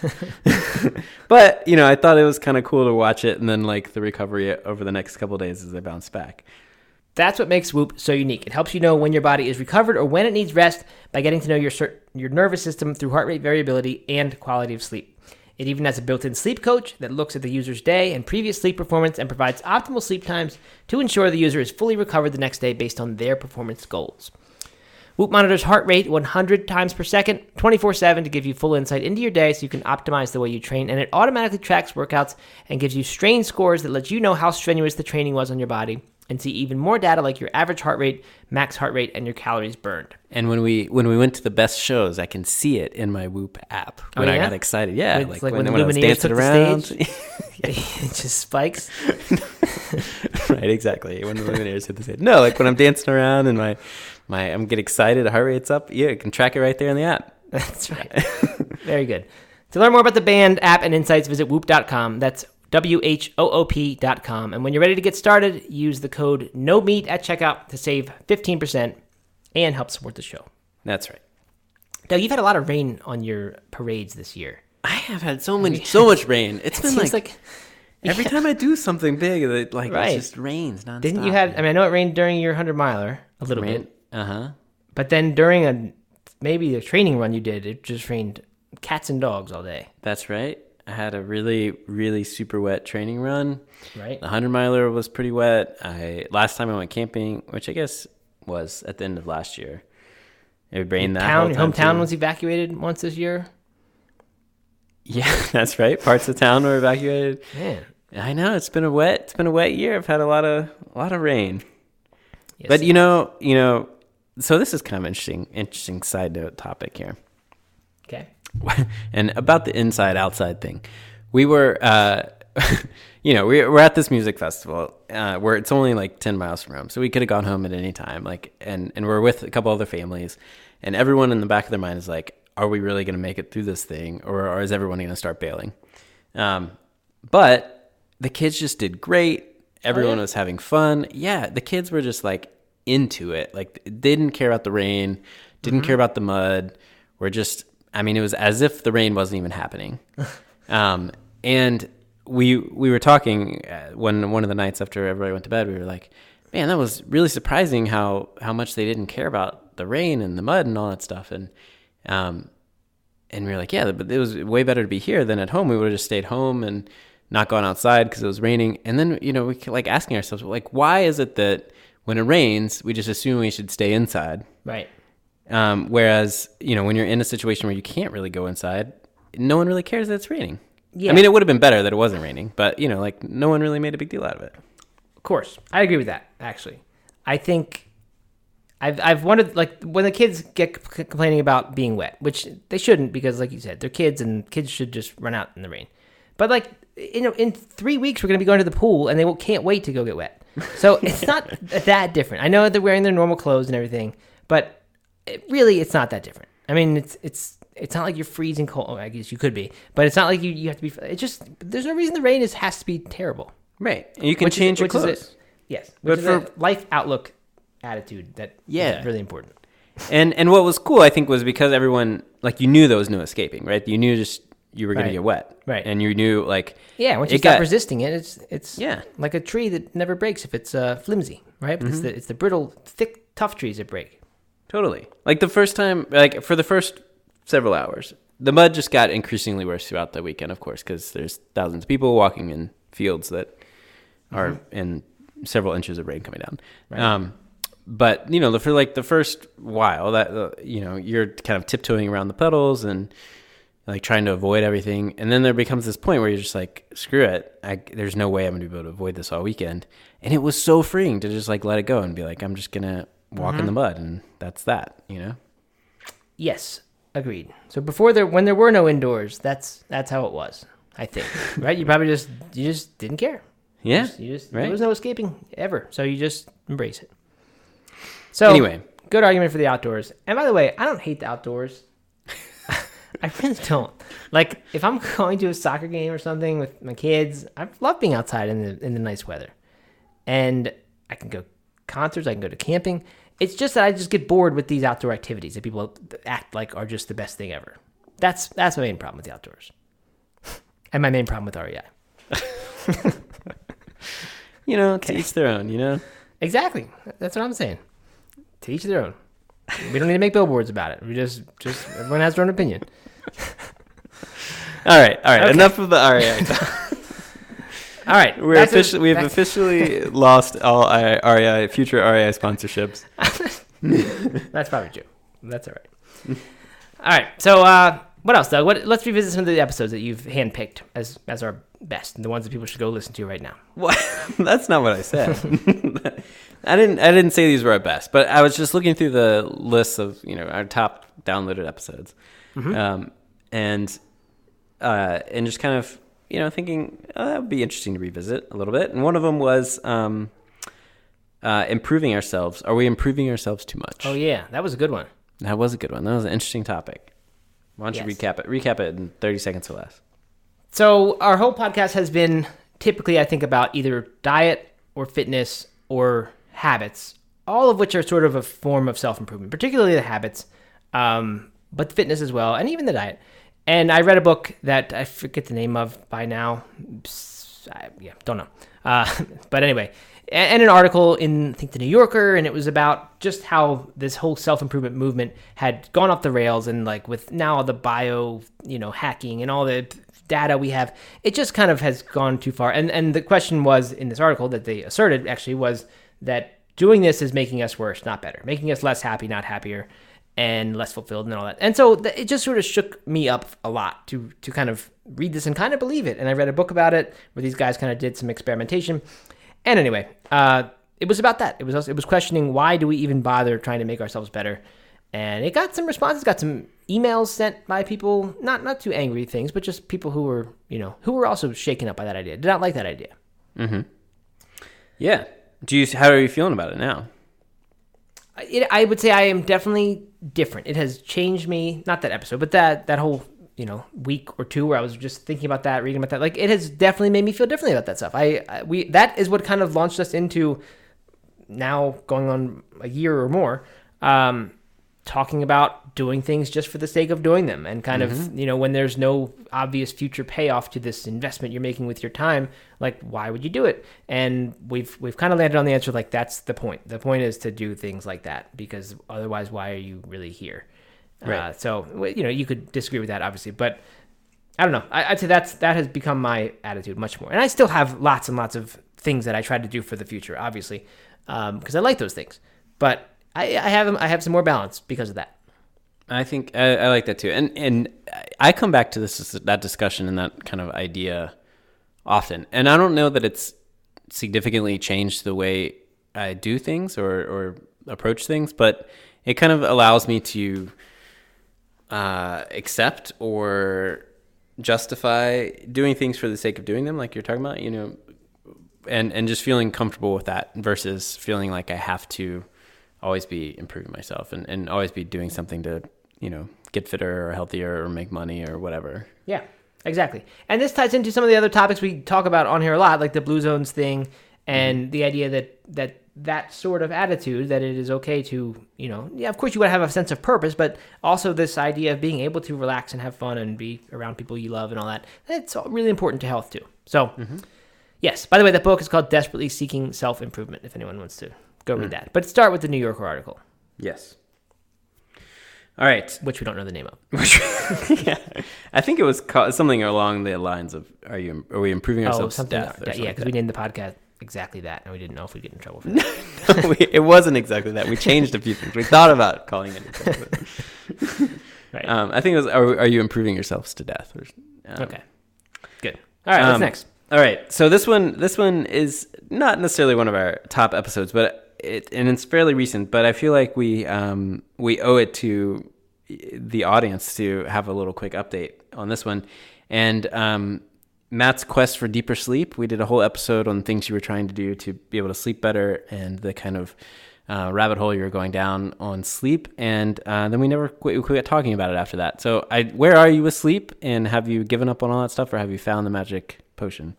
but you know, I thought it was kind of cool to watch it, and then like the recovery over the next couple of days as I bounced back. That's what makes Whoop so unique. It helps you know when your body is recovered or when it needs rest by getting to know your your nervous system through heart rate variability and quality of sleep. It even has a built-in sleep coach that looks at the user's day and previous sleep performance and provides optimal sleep times to ensure the user is fully recovered the next day based on their performance goals. Whoop monitors heart rate 100 times per second, 24 7 to give you full insight into your day so you can optimize the way you train. And it automatically tracks workouts and gives you strain scores that let you know how strenuous the training was on your body and see even more data like your average heart rate, max heart rate, and your calories burned. And when we when we went to the best shows, I can see it in my Whoop app oh, when I yeah? got excited. Yeah, With- like, like when, when when I was dancing around. stage? it just spikes. right, exactly. When the Lumineers hit the stage. No, like when I'm dancing around and my my I'm get excited, heart rate's up. Yeah, I can track it right there in the app. That's right. Very good. To learn more about the band, app, and insights, visit whoop.com. That's W H O O P.com. And when you're ready to get started, use the code No Meat at checkout to save 15% and help support the show. That's right. Doug, you've had a lot of rain on your parades this year. I have had so many, so much rain. It's been Seems like, like every time I do something big, it like Right. it just rains nonstop. didn't you have? I mean, I know it rained during your hundred miler a little bit, Uh huh. but then during a maybe a training run you did, it just rained cats and dogs all day, That's right. I had a really, really super wet training run. right? The hundred miler was pretty wet. I last time I went camping, which I guess was at the end of last year. It rained that Town, whole time hometown too. was evacuated once this year. Yeah, that's right. Parts of town were evacuated. Man, I know it's been a wet. It's been a wet year. I've had a lot of a lot of rain. yes. But you know, you know. So this is kind of interesting. Interesting side note topic here. and about the inside outside thing we were uh you know we, we're at this music festival uh where it's only like 10 miles from home so we could have gone home at any time like and and we're with a couple other families and everyone in the back of their mind is like are we really going to make it through this thing or, or is everyone going to start bailing? Um but the kids just did great. Everyone yeah? was having fun. Yeah the kids were just like into it. Like they didn't care about the rain didn't care about the mud we're just i mean it was as if the rain wasn't even happening. Um, and we we were talking uh, when one of the nights after everybody went to bed we were like man that was really surprising how how much they didn't care about the rain and the mud and all that stuff. And um and we were like yeah but it was way better to be here than at home. We would have just stayed home and not gone outside because it was raining. And then you know we kept, like asking ourselves like why is it that when it rains we just assume we should stay inside? Right. Um, whereas, you know, when you're in a situation where you can't really go inside, no one really cares that it's raining. Yeah. I mean, it would have been better that it wasn't raining, but, you know, like no one really made a big deal out of it. Of course, I agree with that. Actually, I think I've I've wondered like when the kids get c- complaining about being wet, which they shouldn't because, like you said, they're kids and kids should just run out in the rain. But like you know, in three weeks we're gonna be going to the pool and they won't, can't wait to go get wet. So it's not that different. I know they're wearing their normal clothes and everything, but it, really, it's not that different. I mean, it's it's it's not like you're freezing cold. oh, I guess you could be, but it's not like you, you have to be. It just there's no reason the rain is has to be terrible. Right. And you can Which is- change your is clothes. it. Yes, But for- life outlook attitude that Yeah. really important. And and what was cool, I think, was because everyone like you knew there was no escaping, right? You knew just you were going Right. to get wet, Right. And you knew like Yeah, once you stop got- resisting it, it's it's Yeah. like a tree that never breaks if it's uh, flimsy, right? Mm-hmm. the it's the brittle, thick, tough trees that break. Totally. Like the first time, like for the first several hours, the mud just got increasingly worse throughout the weekend, of course, because there's thousands of people walking in fields that are in several inches of rain coming down. Right. Um, but you know, the- for like the first while, that uh, you know, you're kind of tiptoeing around the puddles and like trying to avoid everything, and then there becomes this point where you're just like, screw it, I, there's no way I'm gonna be able to avoid this all weekend, and it was so freeing to just like let it go and be like, I'm just gonna walk in the mm-hmm. mud, and that's that, you know. Yes, agreed. So before there, when there were no indoors, that's that's how it was. I think, right? You probably just you just didn't care. Yeah. Just- you just right. there was no escaping ever, so you just embrace it. So Anyway. good argument for the outdoors. And by the way, I don't hate the outdoors. I really don't. Like if I'm going to a soccer game or something with my kids, I love being outside in the in the nice weather, and I can go concerts. I can go to camping. It's just that I just get bored with these outdoor activities that people act like are just the best thing ever. That's that's my main problem with the outdoors, and my main problem with REI. You know, to each their own. You know. Exactly. That's what I'm saying. To each their own. We don't need to make billboards about it. We just just everyone has their own opinion. All right, all right. Okay. Enough of the REI. All right. We're officially we've back- officially lost all I- REI future REI sponsorships. That's probably true. That's all right. all right. So uh, what else, Doug? What, let's revisit some of the episodes that you've handpicked as as our best, and the ones that people should go listen to right now. What? That's not what I said. I didn't. I didn't say these were our best, but I was just looking through the list of you know our top downloaded episodes, um, and uh, and just kind of you know thinking oh, that would be interesting to revisit a little bit. And one of them was um, uh, improving ourselves. Are we improving ourselves too much? Oh yeah, that was a good one. That was a good one. That was an interesting topic. Why don't you recap it? Recap it in 30 seconds or less. So our whole podcast has been typically, I think, about either diet or fitness or habits, all of which are sort of a form of self improvement, particularly the habits, um, but fitness as well, and even the diet. And I read a book that I forget the name of by now. I, yeah, don't know. Uh, but anyway, and an article in I think the New Yorker, and it was about just how this whole self improvement movement had gone off the rails, and like with now the bio, you know, hacking and all the data we have, it just kind of has gone too far. And and the question was in this article that they asserted actually was that doing this is making us worse, not better, making us less happy, not happier, and less fulfilled and all that. And so th- it just sort of shook me up a lot to to kind of read this and kind of believe it. And I read a book about it where these guys kind of did some experimentation. And anyway, uh, it was about that. It was also, it was questioning why do we even bother trying to make ourselves better. And it got some responses, got some emails sent by people, not not too angry things, but just people who were you know who were also shaken up by that idea, did not like that idea. Mm-hmm. Yeah. Do you? How are you feeling about it now? it, I would say I am definitely different. It has changed me. Not that episode, but that that whole you know week or two where I was just thinking about that, reading about that. Like it has definitely made me feel differently about that stuff. I, I we that is what kind of launched us into now going on a year or more, um, talking about doing things just for the sake of doing them, and kind of you know when there's no obvious future payoff to this investment you're making with your time, like why would you do it? And we've we've kind of landed on the answer like that's the point. The point is to do things like that because otherwise, why are you really here? Uh, so you know you could disagree with that obviously, but I don't know. I, I'd say that's that has become my attitude much more, and I still have lots and lots of things that I try to do for the future, obviously, because I like those things. But I, I have I have some more balance because of that. I think I, I like that too, and and I come back to this that discussion and that kind of idea often, and I don't know that it's significantly changed the way I do things or or approach things, but it kind of allows me to uh, accept or justify doing things for the sake of doing them, like you're talking about, you know, and and just feeling comfortable with that versus feeling like I have to always be improving myself and, and always be doing something to you know get fitter or healthier or make money or whatever. Yeah, exactly. And this ties into some of the other topics we talk about on here a lot, like the blue zones thing, and mm-hmm. the idea that that that sort of attitude that it is okay to, you know, yeah, of course you want to have a sense of purpose, but also this idea of being able to relax and have fun and be around people you love and all that. It's all really important to health too. So, mm-hmm. yes. By the way, that book is called Desperately Seeking Self Improvement. If anyone wants to go read that, but start with the New Yorker article, Yes. All right. which we don't know the name of. yeah. I think it was ca- something along the lines of "Are you are we improving Oh, ourselves something. to death?" or yeah, something because we named the podcast exactly that, and we didn't know if we'd get in trouble for that. like that. We- it wasn't exactly that. We changed a few things. We thought about calling it. exactly. Right. Um, I think it was are, are you improving yourselves to death? Or, um, Okay. Good. All right. what's Um, next? All right. So this one, this one is not necessarily one of our top episodes, but it and it's fairly recent. But I feel like we um, we owe it to the audience to have a little quick update on this one. And um, Matt's quest for deeper sleep. We did a whole episode on things you were trying to do to be able to sleep better and the kind of uh, rabbit hole you were going down on sleep. And uh, then we never quit, quit talking about it after that. So, I, where are you with sleep? And have you given up on all that stuff, or have you found the magic potion?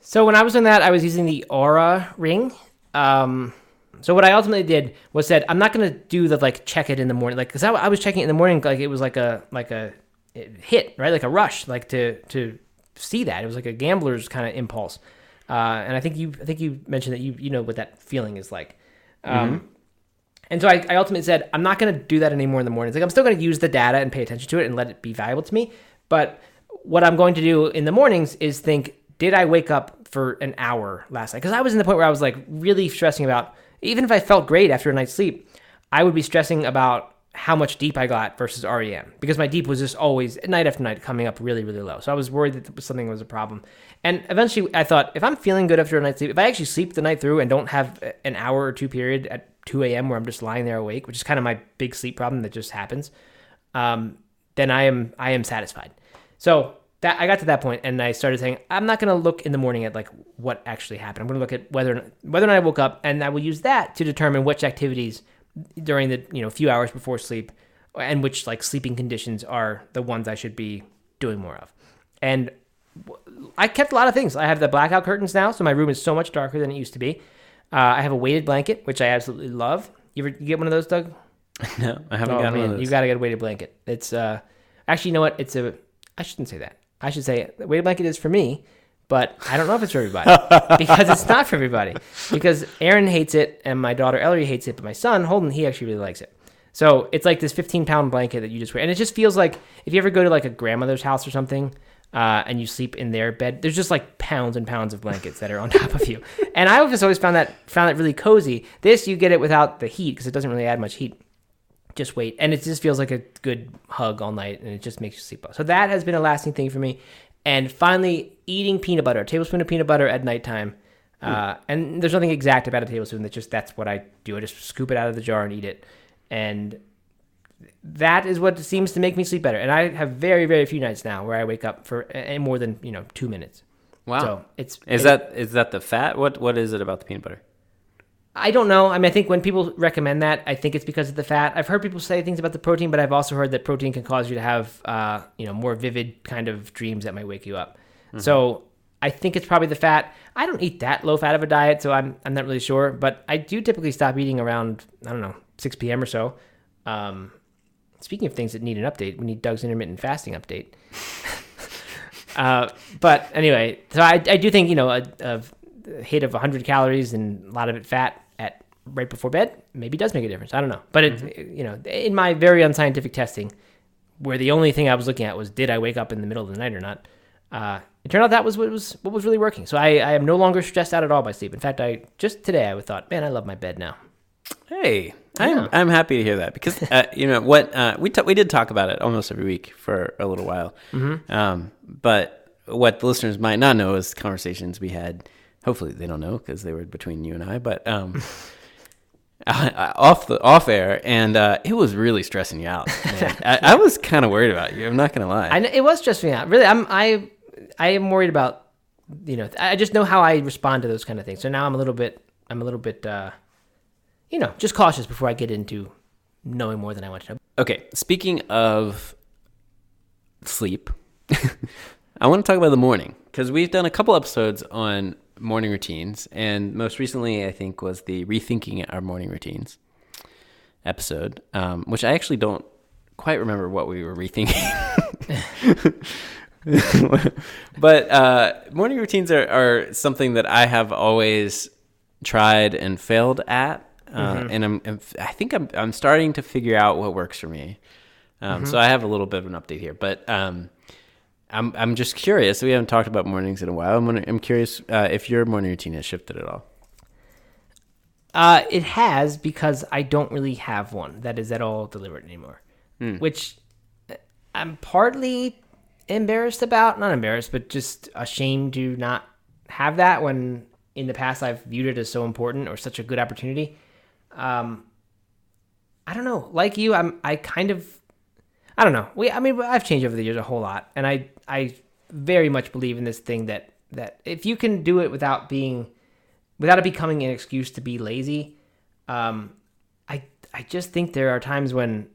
So when I was doing that, I was using the Oura ring. Um, so what I ultimately did was said I'm not gonna do the like check it in the morning, like because I, I was checking it in the morning, like it was like a like a hit, right, like a rush, like to to see that it was like a gambler's kind of impulse. Uh, and I think you I think you mentioned that you you know what that feeling is like. Um, And so I, I ultimately said, I'm not going to do that anymore in the mornings. Like, I'm still going to use the data and pay attention to it and let it be valuable to me. But what I'm going to do in the mornings is think, did I wake up for an hour last night? Because I was in the point where I was like really stressing about, even if I felt great after a night's sleep, I would be stressing about how much deep I got versus REM because my deep was just always night after night coming up really, really low. So I was worried that something was a problem. And eventually I thought, if I'm feeling good after a night's sleep, if I actually sleep the night through and don't have an hour or two period at 2 a.m. where I'm just lying there awake, which is kind of my big sleep problem that just happens, um, then I am I am satisfied. So that I got to that point and I started saying I'm not going to look in the morning at like what actually happened. I'm going to look at whether whether or not I woke up, and I will use that to determine which activities during the you know few hours before sleep and which like sleeping conditions are the ones I should be doing more of. And I kept a lot of things. I have the blackout curtains now, so my room is so much darker than it used to be. Uh, I have a weighted blanket, which I absolutely love. You ever you get one of those, Doug? No, I haven't Oh gotten one of those. you gotta get a weighted blanket. It's uh, actually, you know what? It's a. I shouldn't say that. I should say the weighted blanket is for me, but I don't know if it's for everybody because it's not for everybody. Because Erin hates it and my daughter Ellery hates it, but my son Holden he actually really likes it. So it's like this 15 pound blanket that you just wear, and it just feels like if you ever go to like a grandmother's house or something. Uh, and you sleep in their bed. There's just like pounds and pounds of blankets that are on top of you, and I just always found that found it really cozy. This you get it without the heat because it doesn't really add much heat just wait. And it just feels like a good hug all night and it just makes you sleep well. So that has been a lasting thing for me. And finally eating peanut butter a tablespoon of peanut butter at nighttime. Uh, and there's nothing exact about a tablespoon that's just that's what i do. I just scoop it out of the jar and eat it. And that is what seems to make me sleep better. And i have very very few nights now where i wake up for more than you know two minutes. Wow. so it's is it- that is that the fat? What what is it about the peanut butter? I don't know. I mean, I think when people recommend that, I think it's because of the fat. I've heard people say things about the protein, but I've also heard that protein can cause you to have, uh, you know, more vivid kind of dreams that might wake you up. So I think it's probably the fat. I don't eat that low fat of a diet, so I'm I'm not really sure. But I do typically stop eating around I don't know 6 p.m. or so. Um, speaking of things that need an update, we need Doug's intermittent fasting update. uh, but anyway, so I, I do think you know a, a hit of 100 calories and a lot of it fat at right before bed maybe does make a difference. I don't know, but it you know in my very unscientific testing, where the only thing I was looking at was did I wake up in the middle of the night or not. Uh, it turned out that was what was what was really working. So I, I am no longer stressed out at all by sleep. In fact, I just today I thought, man, I love my bed now. Hey, I'm I'm happy to hear that because uh, you know what uh, we ta- we did talk about it almost every week for a little while. Mm-hmm. Um, but what the listeners might not know is conversations we had. Hopefully, they don't know because they were between you and I. But um, I- I- off the off air, and uh, it was really stressing you out. I, I was kind of worried about you. I'm not gonna lie. I know, it was stressing me out. Really, I'm I I am worried about you know I just know how I respond to those kind of things. So now I'm a little bit I'm a little bit uh, you know just cautious before I get into knowing more than I want to know. Okay, speaking of sleep, I want to talk about the morning because we've done a couple episodes on morning routines, and most recently, I think, was the rethinking our morning routines episode, um, which I actually don't quite remember what we were rethinking. but uh, morning routines are, are something that I have always tried and failed at, uh, and I'm, I'm I think I'm I'm starting to figure out what works for me. Um, So I have a little bit of an update here, but um, I'm I'm just curious. We haven't talked about mornings in a while. I'm wondering, I'm curious uh, if your morning routine has shifted at all. Uh, it has because I don't really have one that is at all deliberate anymore, which uh, I'm partly embarrassed about. Not embarrassed, but just ashamed to not have that when in the past I've viewed it as so important or such a good opportunity. Um, I don't know. Like you, I'm. I kind of. I don't know. We. I mean, I've changed over the years a whole lot, and I. I very much believe in this thing that that if you can do it without being without it becoming an excuse to be lazy. Um, I I just think there are times when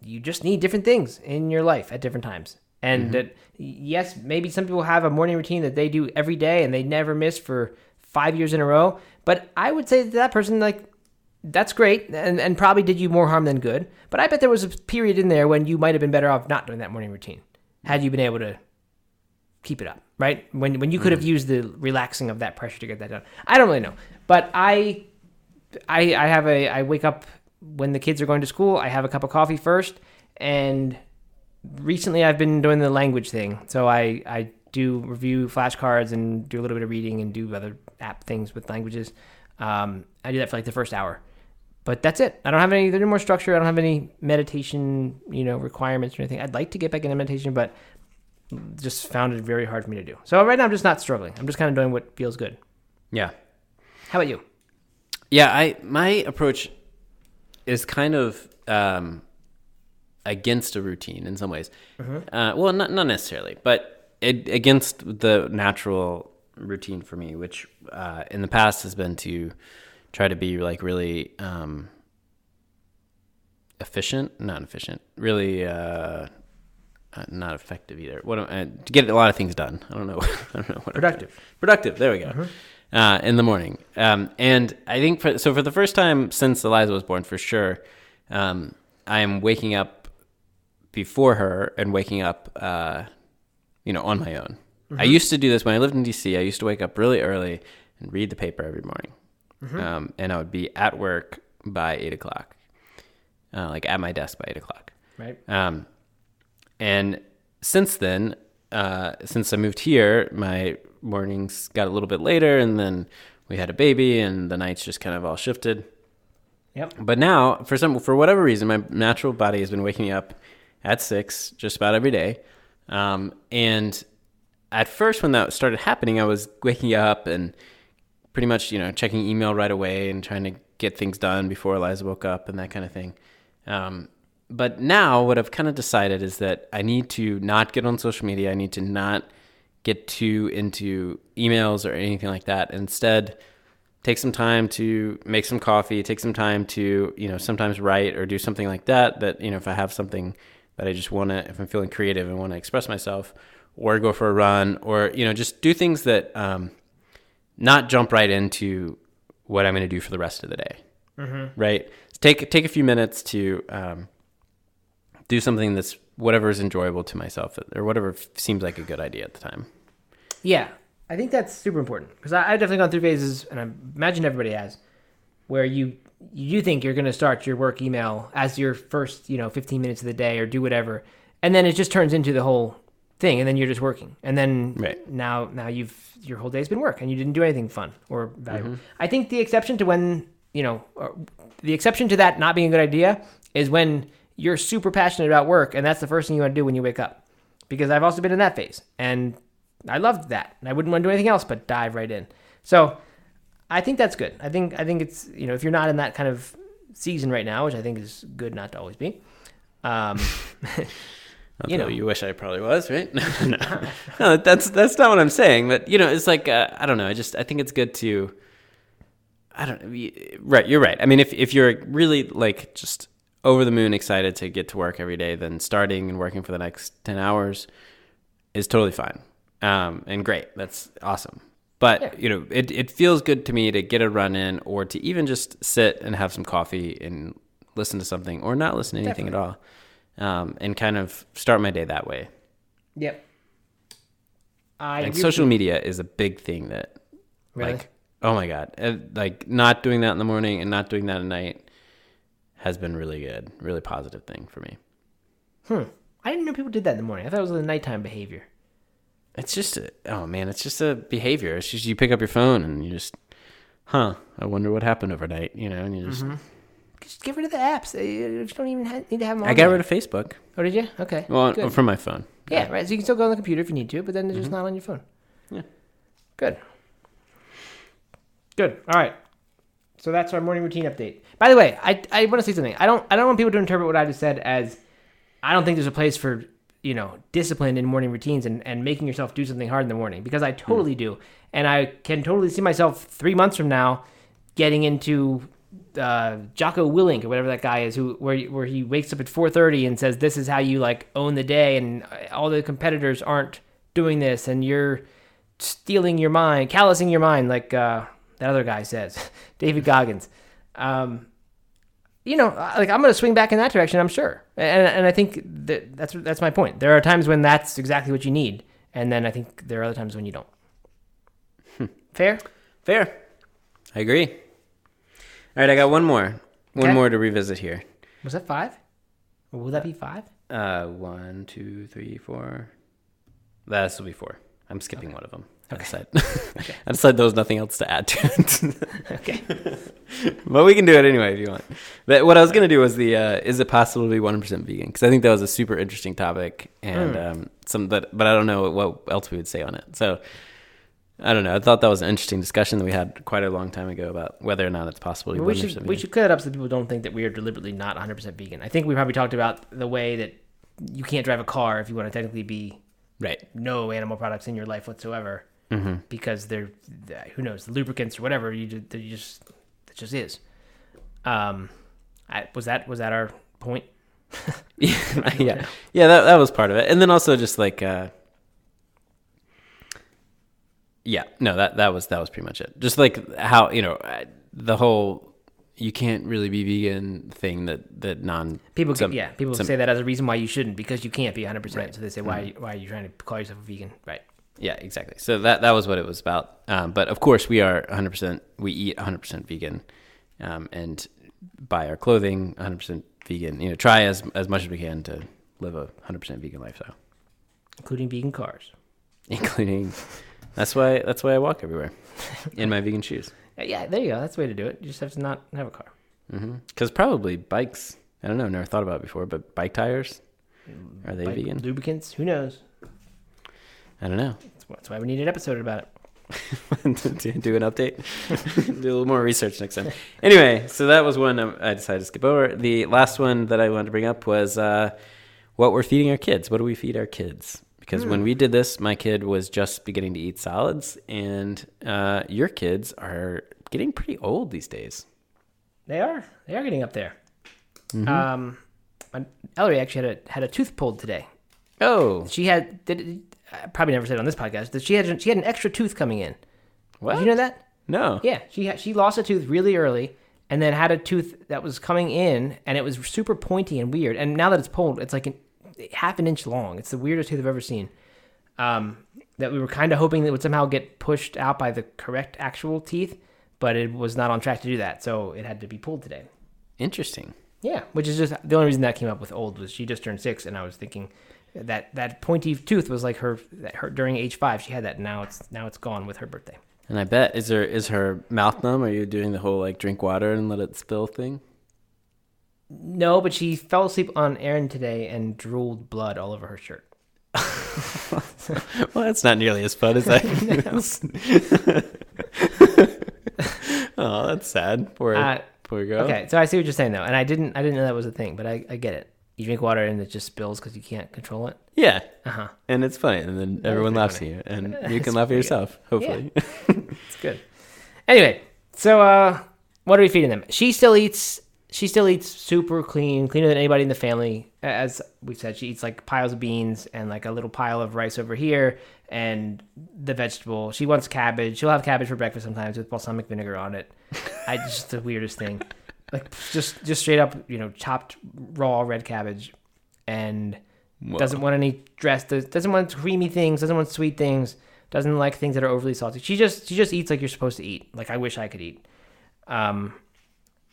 you just need different things in your life at different times, and that yes, maybe some people have a morning routine that they do every day and they never miss for five years in a row. But I would say that, that person like that's great and, and probably did you more harm than good. But I bet there was a period in there when you might have been better off not doing that morning routine had you been able to keep it up, right? When when you could have used the relaxing of that pressure to get that done. I don't really know, but I I I have a I wake up when the kids are going to school. I have a cup of coffee first, and recently I've been doing the language thing. So I I do review flashcards and do a little bit of reading and do other app things with languages. Um, I do that for like the first hour. But that's it. I don't have any. There's no more structure. I don't have any meditation, you know, requirements or anything. I'd like to get back into meditation, but just found it very hard for me to do. So right now I'm just not struggling. I'm just kind of doing what feels good. Yeah, How about you? yeah. I my approach is kind of um, against a routine in some ways. Uh, well, not not necessarily, but it, against the natural routine for me, which uh, in the past has been to try to be like really um, efficient, not efficient, really uh, uh, not effective either. What uh, to get a lot of things done. I don't know. I don't know what Productive. productive. There we go. Uh, in the morning, um, and I think for, so. For the first time since Eliza was born, for sure, um, I am waking up before her and waking up, uh, you know, on my own. I used to do this when I lived in DC. I used to wake up really early and read the paper every morning, um, and I would be at work by eight o'clock, uh, like at my desk by eight o'clock. Right. And since then, uh, since I moved here, my mornings got a little bit later, and then we had a baby, and the nights just kind of all shifted. Yep. But now, for some, for whatever reason, my natural body has been waking me up at six just about every day. Um, and at first, when that started happening, I was waking up and pretty much, you know, checking email right away and trying to get things done before Eliza woke up and that kind of thing. Um, but now, what I've kind of decided is that I need to not get on social media. I need to not get too into emails or anything like that. Instead, take some time to make some coffee, take some time to, you know, sometimes write or do something like that. That, you know, if I have something that I just want to, if I'm feeling creative and want to express myself, or go for a run, or, you know, just do things that, um, not jump right into what I'm going to do for the rest of the day. Right. Take, take a few minutes to, um, do something that's whatever is enjoyable to myself or whatever seems like a good idea at the time. Yeah, I think that's super important because I've definitely gone through phases, and I imagine everybody has, where you you think you're going to start your work email as your first, you know, 15 minutes of the day or do whatever, and then it just turns into the whole thing, and then you're just working, and then Right. now now you've your whole day's been work, and you didn't do anything fun or valuable. Mm-hmm. I think the exception to when you know, or the exception to that not being a good idea is when you're super passionate about work, and that's the first thing you want to do when you wake up because I've also been in that phase and I loved that. And I wouldn't want to do anything else but dive right in. So I think that's good. I think I think it's you know if you're not in that kind of season right now, which I think is good not to always be. Um, You know. you wish I probably was, right? no, no, no, that's that's not what I'm saying. But you know, it's like uh, I don't know. I just I think it's good to. I don't right. You're right. I mean, if if you're really like just over the moon excited to get to work every day, then starting and working for the next ten hours is totally fine, um, and great. That's awesome. But Yeah. you know, it it feels good to me to get a run in, or to even just sit and have some coffee and listen to something, or not listen to anything at all, um, and kind of start my day that way. yep. I Like social media is a big thing that, Really? like, oh my god, Uh, like not doing that in the morning and not doing that at night has been really good, really positive thing for me. Hmm. I didn't know people did that in the morning. I thought it was a nighttime behavior. It's just, a, oh man, it's just a behavior. It's just you pick up your phone and you just, huh? I wonder what happened overnight, you know? And you just, Just get rid of the apps. You don't even ha- need to have them. On I got there. rid of Facebook. Oh, did you? Okay. Well, Good. from my phone. Yeah, right. So you can still go on the computer if you need to, but then it's just not on your phone. Yeah. Good. Good. All right. So that's our morning routine update. By the way, I, I want to say something. I don't I don't want people to interpret what I just said as I don't think there's a place for you know discipline in morning routines and, and making yourself do something hard in the morning because I totally do, and I can totally see myself three months from now getting into uh, Jocko Willink or whatever that guy is, who where where he wakes up at four thirty and says this is how you like own the day, and all the competitors aren't doing this, and you're stealing your mind, callousing your mind, like uh, that other guy says, David Goggins. Um, you know, like I'm going to swing back in that direction, I'm sure, and and I think that that's that's my point. There are times when that's exactly what you need, and then I think there are other times when you don't. Fair. Fair. I agree. All right, I got one more. One more to revisit here. Was that five? Or will that be five? Uh, one, two, three, four. This will be four. I'm skipping one of them. I decided. I decided there was nothing else to add to it. Okay. but we can do it anyway if you want. But what I was gonna do was the uh, is it possible to be 100% vegan? Because I think that was a super interesting topic and um, some that, but I don't know what else we would say on it. So I don't know. I thought that was an interesting discussion that we had quite a long time ago about whether or not it's possible to be we 100% should vegan. we should clear it up so people don't think that we are deliberately not 100% vegan. I think we probably talked about the way that you can't drive a car if you want to technically be right. no animal products in your life whatsoever because they're who knows the lubricants or whatever you just, they just it just is. Um, I, was that was that our point. yeah, yeah, yeah. That that was part of it, and then also just like, uh, yeah, no, that that was that was pretty much it. Just like how you know the whole you can't really be vegan thing that that non People, some- yeah, people some- say that as a reason why you shouldn't because you can't be 100. percent Right. So they say, why, why are you trying to call yourself a vegan? Right. Yeah, exactly. So that that was what it was about. Um, but of course, we are 100%. We eat 100% vegan, um, and buy our clothing 100% vegan. You know, try as as much as we can to live a 100% vegan lifestyle, Including vegan cars. including. That's why that's why I walk everywhere in my vegan shoes. Yeah, there you go. That's the way to do it. You just have to not have a car. Because probably bikes. I don't know. Never thought about it before, but bike tires are they Like vegan? Lubricants. Who knows? I don't know. That's why- we need an episode about it. do do an update, do a little more research next time. Anyway, so that was one um, I decided to skip over. The last one that I wanted to bring up was uh, what we're feeding our kids. What do we feed our kids? Because when we did this, my kid was just beginning to eat solids, and uh, your kids are getting pretty old these days. They are. They are getting up there. Mm-hmm. Um, Ellery actually had a had a tooth pulled today. Oh, She had did I probably never said it on this podcast that she had she had an extra tooth coming in. what? Did you know that? No. Yeah, she had, she lost a tooth really early, and then had a tooth that was coming in, and it was super pointy and weird. And now that it's pulled, it's like an, half an inch long. It's the weirdest tooth I've ever seen. Um, that we were kind of hoping that it would somehow get pushed out by the correct actual teeth, but it was not on track to do that, so it had to be pulled today. Interesting. Yeah, which is just the only reason that came up with old was she just turned six, and I was thinking that that pointy tooth was like her her during age five she had that. Now it's now it's gone with her birthday. And I bet is her is her mouth numb? Are you doing the whole like drink water and let it spill thing? No, but she fell asleep on Erin today and drooled blood all over her shirt. Well, that's not nearly as fun as I. oh, that's sad. Poor, Uh, poor girl. Okay, so I see what you're saying though, and I didn't I didn't know that was a thing, but I, I get it. You drink water and it just spills because you can't control it. Yeah, Uh huh. and it's funny, and then everyone laughs funny. at you, and you can laugh at yourself. Hopefully. yeah. It's good. Anyway, so uh, what are we feeding them? She still eats. She still eats super clean, cleaner than anybody in the family. As we've said, she eats like piles of beans and like a little pile of rice over here, and the vegetable. She wants cabbage. She'll have cabbage for breakfast sometimes with balsamic vinegar on it. I just the weirdest thing, like just just straight up, you know, chopped raw red cabbage, and doesn't want any dress. does- Doesn't want creamy things. Doesn't want sweet things. Doesn't like things that are overly salty. She just she just eats like you're supposed to eat. Like I wish I could eat. Um,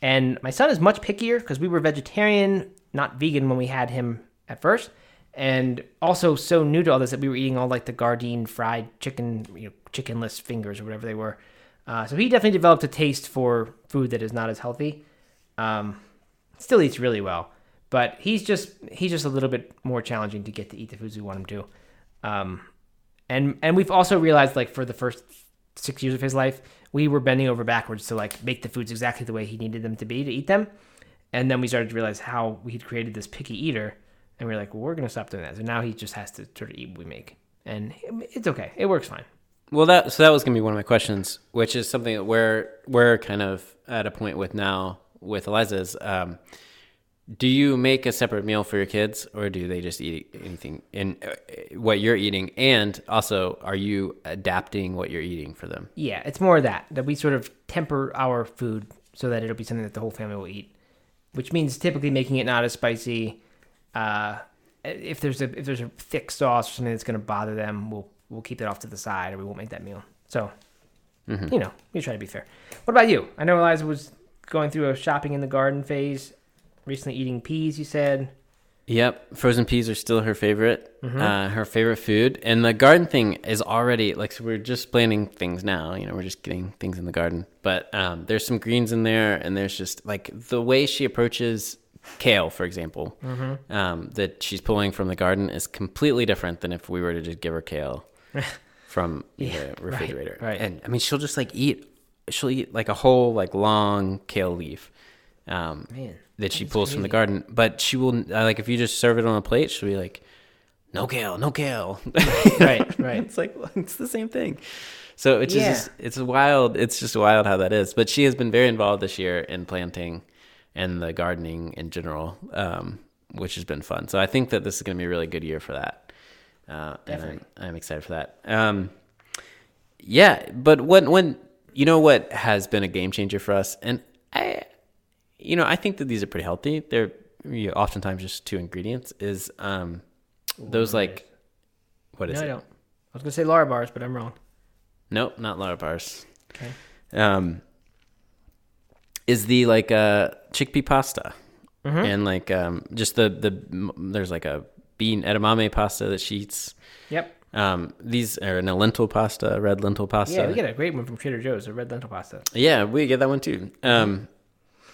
and my son is much pickier because we were vegetarian, not vegan when we had him at first, and also so new to all this that we were eating all like the Gardein fried chicken, you know, chickenless fingers or whatever they were. Uh, so he definitely developed a taste for food that is not as healthy. Um, still eats really well, but he's just he's just a little bit more challenging to get to eat the foods we want him to. Um, and and we've also realized like for the first six years of his life, we were bending over backwards to like make the foods exactly the way he needed them to be to eat them. And then we started to realize how we had created this picky eater, and we are like, well, we're gonna stop doing that. So now he just has to sort of eat what we make, and it's okay. It works fine. Well, that so that was gonna be one of my questions, which is something that we're we're kind of at a point with now with Eliza is, um, do you make a separate meal for your kids, or do they just eat anything in uh, what you're eating? And also, are you adapting what you're eating for them? Yeah, it's more of that that we sort of temper our food so that it'll be something that the whole family will eat, which means typically making it not as spicy. Uh, if there's a if there's a thick sauce or something that's going to bother them, we'll we'll keep that off to the side or we won't make that meal. So, you know, we try to be fair. What about you? I know Eliza was going through a shopping in the garden phase, recently eating peas. You said. Yep, frozen peas are still her favorite, Mm-hmm. uh, her favorite food. And the garden thing is already like so we're just planting things now. You know, we're just getting things in the garden. But um, there's some greens in there, and there's just like the way she approaches kale, for example, Mm-hmm. um, that she's pulling from the garden is completely different than if we were to just give her kale from Yeah, the refrigerator. right. And I mean, she'll just like eat. She'll eat like a whole like long kale leaf. Um, Man, that she pulls from the garden. But she will uh, like if you just serve it on a plate, she'll be like, "No kale, no kale." right, right. it's like well, it's the same thing. So it's Yeah. just it's wild. It's just wild how that is. But she has been very involved this year in planting and the gardening in general, um, which has been fun. So I think that this is going to be a really good year for that. Uh, and I'm, I'm excited for that. Um, yeah, but when when you know what has been a game changer for us, and I, you know, I think that these are pretty healthy. They're you know, oftentimes just two ingredients. Is um, those like what is No, I it? don't. I was gonna say Lara bars, but I'm wrong. Nope, not Lara bars. Okay. Um, is the like uh chickpea pasta Mm-hmm. and like um just the the there's like a bean edamame pasta that she eats. Yep. Um, these are in a lentil pasta, red lentil pasta. Yeah, we get a great one from Trader Joe's, a red lentil pasta. Yeah, we get that one too. Um,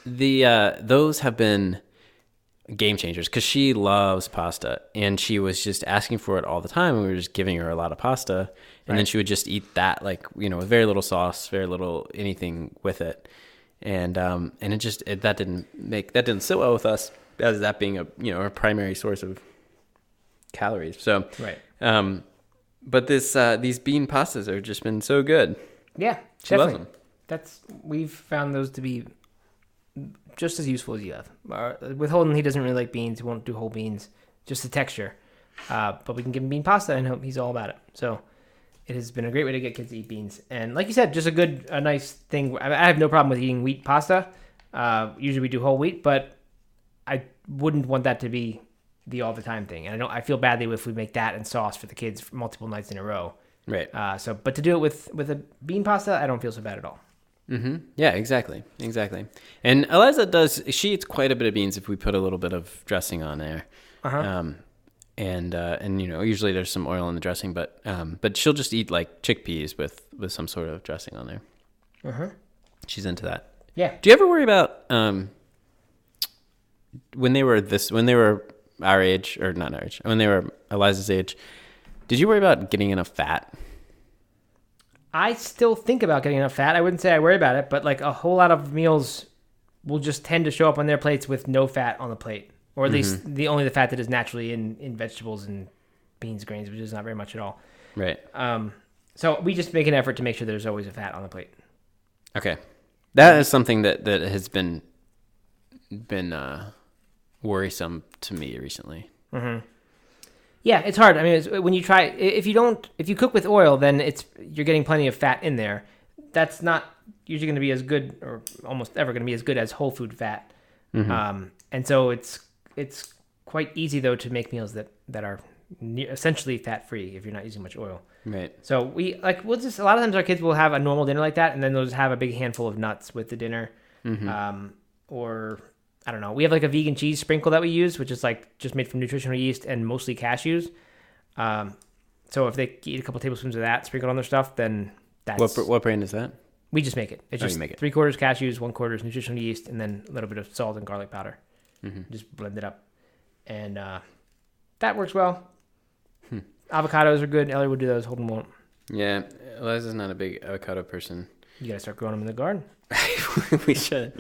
the uh, those have been game changers because she loves pasta and she was just asking for it all the time. And we were just giving her a lot of pasta, and then she would just eat that like you know with very little sauce, very little anything with it, and um, and it just it, that didn't make that didn't sit well with us as that being a you know our primary source of calories. So Right. um, but this uh, these bean pastas have just been so good. Yeah, She loves definitely. That's we've found those to be just as useful as you have. Uh, with Holden, he doesn't really like beans. He won't do whole beans, just the texture. Uh, but we can give him bean pasta, and he'll- he's all about it. So it has been a great way to get kids to eat beans. And like you said, just a good, a nice thing. I, I have no problem with eating wheat pasta. Uh, usually we do whole wheat, but I wouldn't want that to be the all the time thing. And I don't. I feel badly if we make that and sauce for the kids for multiple nights in a row. Right. Uh, so, but to do it with with a bean pasta, I don't feel so bad at all. hmm Yeah, exactly, exactly. And Eliza does. She eats quite a bit of beans if we put a little bit of dressing on there. Uh-huh. Um, and uh, and you know usually there's some oil in the dressing, but um, but she'll just eat like chickpeas with with some sort of dressing on there. Uh-huh. She's into that. Yeah. Do you ever worry about um when they were this when they were our age or not our age when they were Eliza's age? Did you worry about getting enough fat? I still think about getting enough fat. I wouldn't say I worry about it, but like a whole lot of meals will just tend to show up on their plates with no fat on the plate, or at least the only the fat that is naturally in in vegetables and beans, grains, which is not very much at all. Right. Um, so we just make an effort to make sure there's always a fat on the plate. Okay, that is something that that has been been uh, worrisome to me recently. Yeah, it's hard. I mean, it's, when you try, if you don't, if you cook with oil, then it's you're getting plenty of fat in there. That's not usually going to be as good, or almost ever going to be as good as whole food fat. Um, and so it's it's quite easy though to make meals that that are ne- essentially fat free if you're not using much oil. Right. So we like we'll just a lot of times our kids will have a normal dinner like that, and then they'll just have a big handful of nuts with the dinner, um, or I don't know. We have like a vegan cheese sprinkle that we use, which is like just made from nutritional yeast and mostly cashews. Um, so if they eat a couple tablespoons of that sprinkled on their stuff, then that's What what brand is that? we just make it. It's Oh, just make it. three quarters cashews, one quarter is nutritional yeast, and then a little bit of salt and garlic powder. Mm-hmm. Just blend it up, and uh, that works well. Hmm. Avocados are good. Ellie would do those. Holden won't. Yeah, Eliza's not a big avocado person. You gotta start growing them in the garden. we should.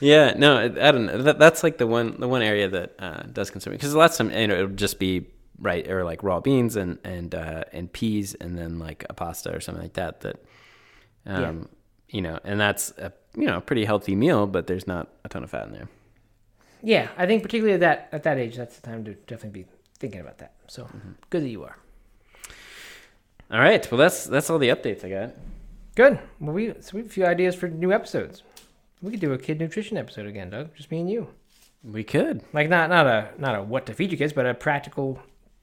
Yeah, no, I I don't know. That, that's like the one the one area that uh, does concern me because lots of time you know it would just be right or like raw beans and and uh, and peas and then like a pasta or something like that. That, um, you know, and that's a you know pretty healthy meal, but there's not a ton of fat in there. Yeah, I think particularly at that at that age, that's the time to definitely be thinking about that. So Mm-hmm. good that you are. All right, well that's that's all the updates I got. Good. Well, we so we have a few ideas for new episodes. We could do a kid nutrition episode again, Doug. Just me and you. We could. Like not not a not a what to feed your kids, but a practical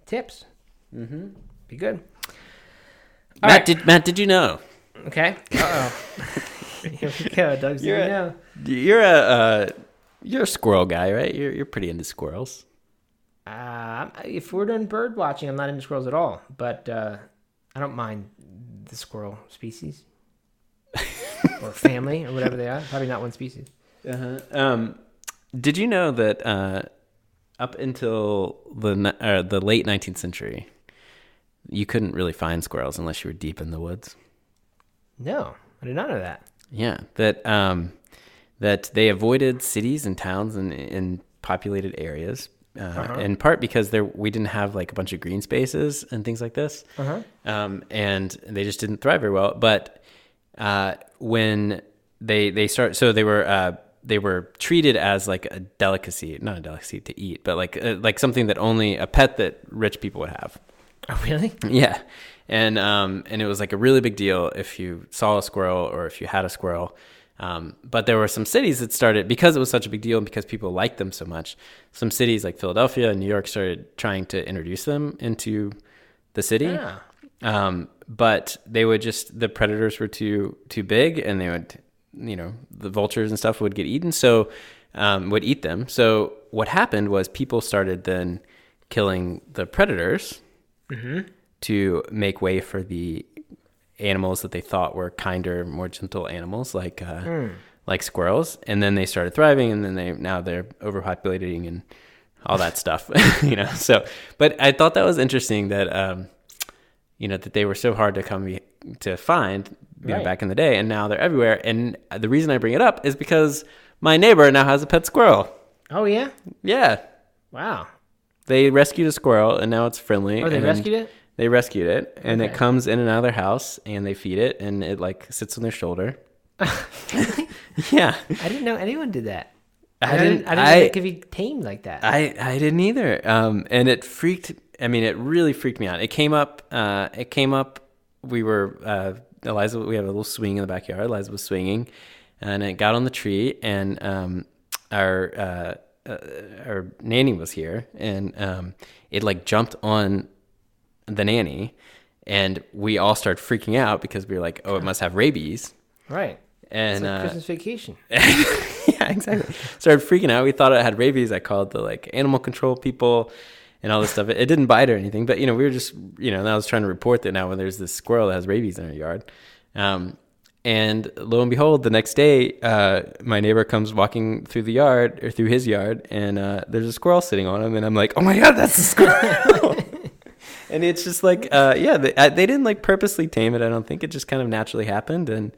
tips. Mm-hmm. Be good. All Matt, right. did Matt? Did you know? Okay. Uh oh. Here we go, Doug. You're You're a- know. You're a uh, you're a squirrel guy, right? You're you're pretty into squirrels. Uh, if we're doing bird watching, I'm not into squirrels at all, but uh, I don't mind the squirrel species or family or whatever they are. Probably not one species. Uh-huh. Um, did you know that uh, up until the uh, the late 19th century, you couldn't really find squirrels unless you were deep in the woods? No, I did not know that. Yeah, that um, that they avoided cities and towns and in populated areas. Uh, In part because there we didn't have like a bunch of green spaces and things like this, Uh-huh. um, and they just didn't thrive very well. But uh, when they they start, so they were uh, they were treated as like a delicacy, not a delicacy to eat, but like uh, like something that only a pet that rich people would have. Oh, really? Yeah, and um, and it was like a really big deal if you saw a squirrel or if you had a squirrel. Um, but there were some cities that started because it was such a big deal and because people liked them so much. Some cities like Philadelphia and New York started trying to introduce them into the city. Yeah. Um, but they would just the predators were too too big, and they would, you know, the vultures and stuff would get eaten, so um, would eat them. So what happened was people started then killing the predators to make way for the animals that they thought were kinder, more gentle animals like uh, like squirrels, and then they started thriving, and then they now they're overpopulating and all that stuff, you know. So, but I thought that was interesting that um, you know that they were so hard to come to find you know, back in the day, and now they're everywhere. And the reason I bring it up is because my neighbor now has a pet squirrel. Oh, yeah? Yeah, Wow. they rescued a squirrel, and now it's friendly. Oh, they rescued it? They rescued it, and it comes in and out of their house, and they feed it, and it like sits on their shoulder. yeah, I didn't know anyone did that. I I didn't, didn't- I didn't I- think it could be tamed like that. I I didn't either. Um, and it freaked. I mean, it really freaked me out. It came up. Uh, it came up. We were uh, Eliza. We have a little swing in the backyard. Eliza was swinging, and it got on the tree, and um, our uh, uh, our nanny was here, and um, it like jumped on the nanny, and we all started freaking out because we were like, "Oh, it must have rabies." right. It's And like uh, Christmas vacation. yeah, exactly. Started freaking out. We thought it had rabies. I called the like animal control people and all this stuff. It, it didn't bite or anything, but you know, we were just, you know, I was trying to report that now when there's this squirrel that has rabies in our yard. Um, and lo and behold, the next day, uh, my neighbor comes walking through the yard or through his yard, and uh, there's a squirrel sitting on him, and I'm like, "Oh my god, that's a squirrel!" and it's just like, uh, yeah, they, uh, they didn't like purposely tame it. I don't think it just kind of naturally happened, and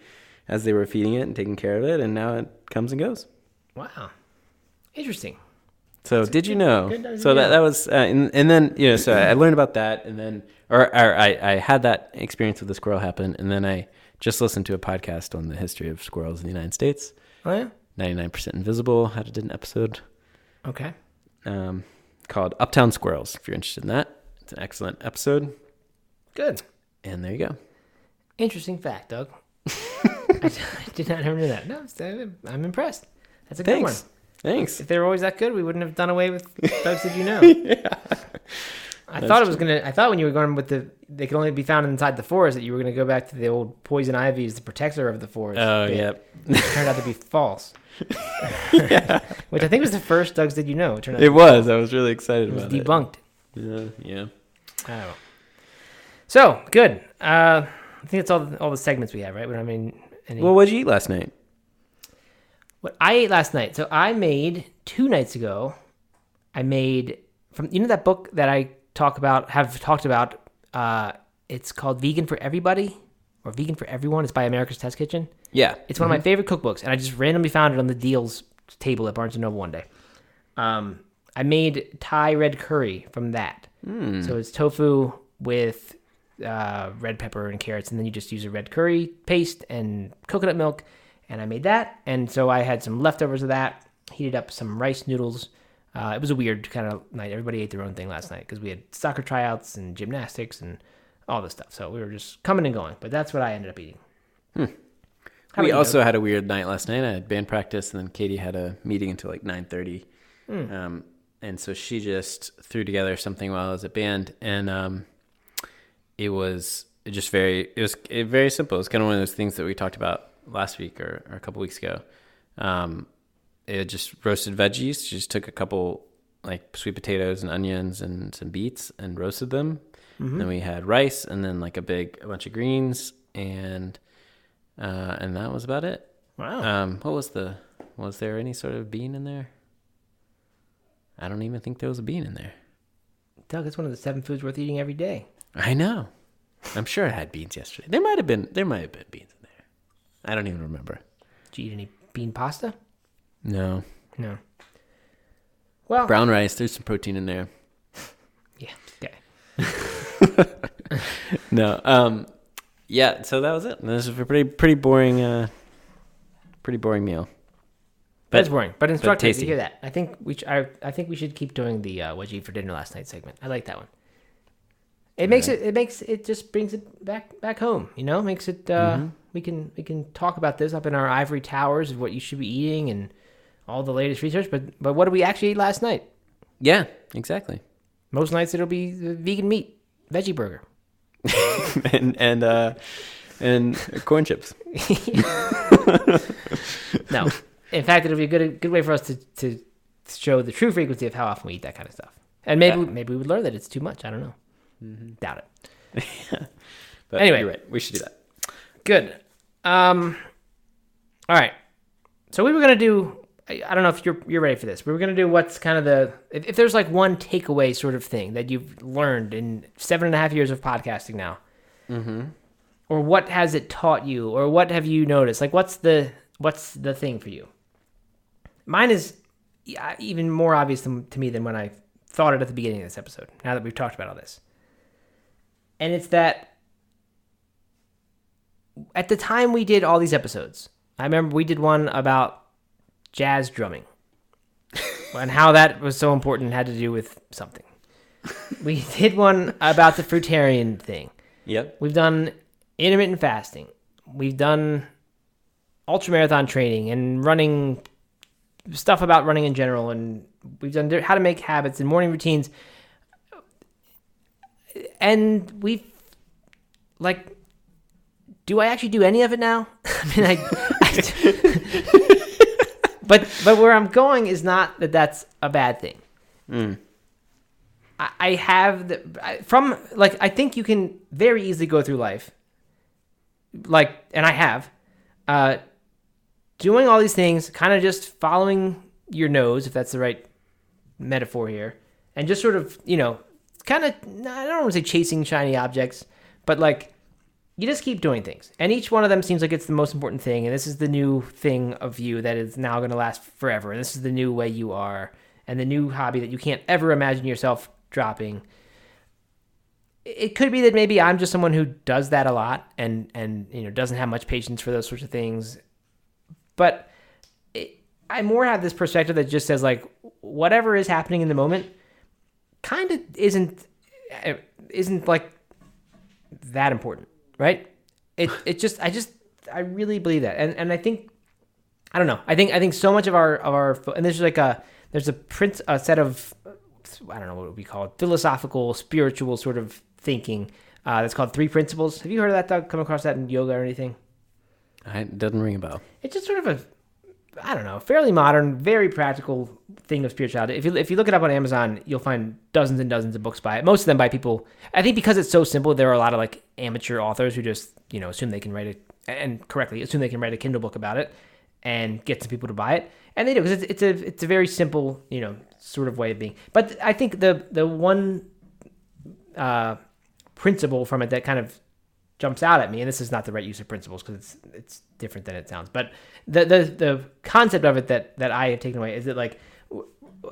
as they were feeding it and taking care of it, and now it comes and goes. Wow. Interesting. So did you know? So that that was, uh, and, and then you know, so I learned about that, and then, or, or I I had that experience with the squirrel happen, and then I just listened to a podcast on the history of squirrels in the United States. Oh, yeah? Ninety nine percent invisible had did an episode Okay. um, called Uptown Squirrels. If you're interested in that, it's an excellent episode. Good. And there you go. Interesting fact, Doug. I, did not ever know that. No, I'm- I'm impressed. That's a good one. Thanks. If they were always that good, we wouldn't have done away with Doug's Did You Know? I thought it was gonna. I thought when you were going with the, they could only be found inside the forest. That you were gonna go back to the old poison ivy as the protector of the forest. Oh yeah. It turned out to be false. Which I think was the first Doug's Did You Know. It turned out It was. I was really excited it was about it. debunked. Yeah. Yeah. Oh. So good. Uh, I think that's all. The, all the segments we have, right? But I mean, any, Well, what'd you eat last night? What I ate last night. So I made two nights ago. I made from you know that book that I talk about have talked about. Uh, it's called Vegan for Everybody or Vegan for Everyone. It's by America's Test Kitchen. Yeah. It's one of my favorite cookbooks, and I just randomly found it on the deals table at Barnes and Noble one day. Um, I made Thai red curry from that. So it's tofu with uh, red pepper and carrots, and then you just use a red curry paste and coconut milk. And I made that, and so I had some leftovers of that. Heated up some rice noodles. Uh, it was a weird kind of night. Everybody ate their own thing last night because we had soccer tryouts and gymnastics and all this stuff. So we were just coming and going. But that's what I ended up eating. About we also Doug? had a weird night last night. I had band practice, and then Katie had a meeting until like nine thirty. Hmm. Um, and so she just threw together something while I was at band, and um, it was just very it was very simple. It's kind of one of those things that we talked about last week or, or a couple weeks ago. Um, it just roasted veggies. She just took a couple like sweet potatoes and onions and some beets and roasted them. Then we had rice and then like a big a bunch of greens and uh, and that was about it. Wow. Um, what was the? Was there any sort of bean in there? I don't even think there was a bean in there. Doug, it's one of the seven foods worth eating every day. I know. I'm sure I had beans yesterday. There might have been. There might have been beans. I don't even remember. Did you eat any bean pasta? No. No. Well, Brown rice. There's some protein in there. yeah. Okay. No. Um. Yeah. So that was it. This was a pretty pretty boring. Uh. Pretty boring meal. But it's boring, but instructive. tasty. You hear that? I think we sh- I, I think we should keep doing the uh, what you eat for dinner last night segment. I like that one. It makes it it makes it just brings it back back home. You know, makes it uh, Mm-hmm. We can we can talk about this up in our ivory towers of what you should be eating and all the latest research. But but what did we actually eat last night? Yeah, exactly. Most nights it'll be vegan meat veggie burger. and and uh, and corn chips. No, in fact, it'll be a good good way for us to to show the true frequency of how often we eat that kind of stuff. And maybe Yeah. maybe we would learn that it's too much. I don't know. Mm-hmm. Doubt it. But Anyway. right. We should do that. Good. Um. All right. So we were gonna do. I don't know if you're you're ready for this. We were gonna do what's kind of the if, if there's like one takeaway sort of thing that you've learned in seven and a half years of podcasting now, Mm-hmm. or what has it taught you, or what have you noticed? Like, what's the what's the thing for you? Mine is even more obvious to me than when I thought it at the beginning of this episode. Now that we've talked about all this, and it's that at the time we did all these episodes, I remember we did one about jazz drumming and how that was so important and had to do with something. We did one about the fruitarian thing. Yep. We've done intermittent fasting. We've done ultramarathon training and running stuff about running in general. And we've done how to make habits and morning routines. And we've, like, do I actually do any of it now? I mean, I, I- but but where I'm going is not that that's a bad thing. Mm. I, I have the I, from like I think you can very easily go through life, like, and I have, uh, doing all these things, kind of just following your nose, if that's the right metaphor here, and just sort of you know, kind of I don't want to say chasing shiny objects, but like you just keep doing things. And each one of them seems like it's the most important thing. And this is the new thing of you that is now going to last forever. And this is the new way you are and the new hobby that you can't ever imagine yourself dropping. It could be that maybe i'm just someone who does that a lot and and you know doesn't have much patience for those sorts of things. But it, i more have this perspective that just says like whatever is happening in the moment kind of isn't eh, isn't like that important right? It it just I just I really believe that, and and I think I don't know. I think I think so much of our of our and there's like a there's a print a set of I don't know what we call it philosophical spiritual sort of thinking uh, that's called three principles. Have you heard of that? Doug? Come across that in yoga or anything? I, it doesn't ring a bell. It's just sort of a I don't know, fairly modern, very practical thing of spirituality. If you if you look it up on Amazon, you'll find dozens and dozens of books by it. Most of them by people. I think because it's so simple, there are a lot of like amateur authors who just you know assume they can write it and correctly assume they can write a Kindle book about it and get some people to buy it, and they do because it's, it's a it's a very simple you know sort of way of being. But I think the the one uh, principle from it that kind of jumps out at me, and this is not the right use of principles because it's it's different than it sounds. But the the the concept of it that that I have taken away is that like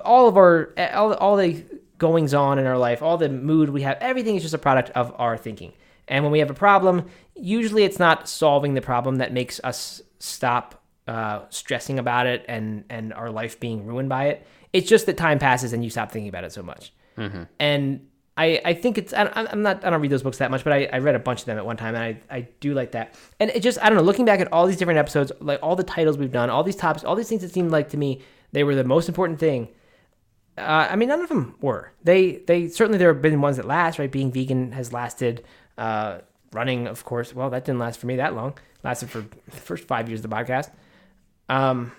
all of our all all the goings on in our life, all the mood we have, everything is just a product of our thinking. And when we have a problem, usually it's not solving the problem that makes us stop uh, stressing about it and and our life being ruined by it. It's just that time passes and you stop thinking about it so much. And I, I think it's I, I'm not I don't read those books that much, but I, I read a bunch of them at one time, and I, I do like that. And it just I don't know. Looking back at all these different episodes, like all the titles we've done, all these topics, all these things that seemed like to me they were the most important thing. Uh, I mean, none of them were. They they certainly there have been ones that last. Right, being vegan has lasted. Uh, running, of course. Well, that didn't last for me that long. Lasted for the first five years of the podcast. Um,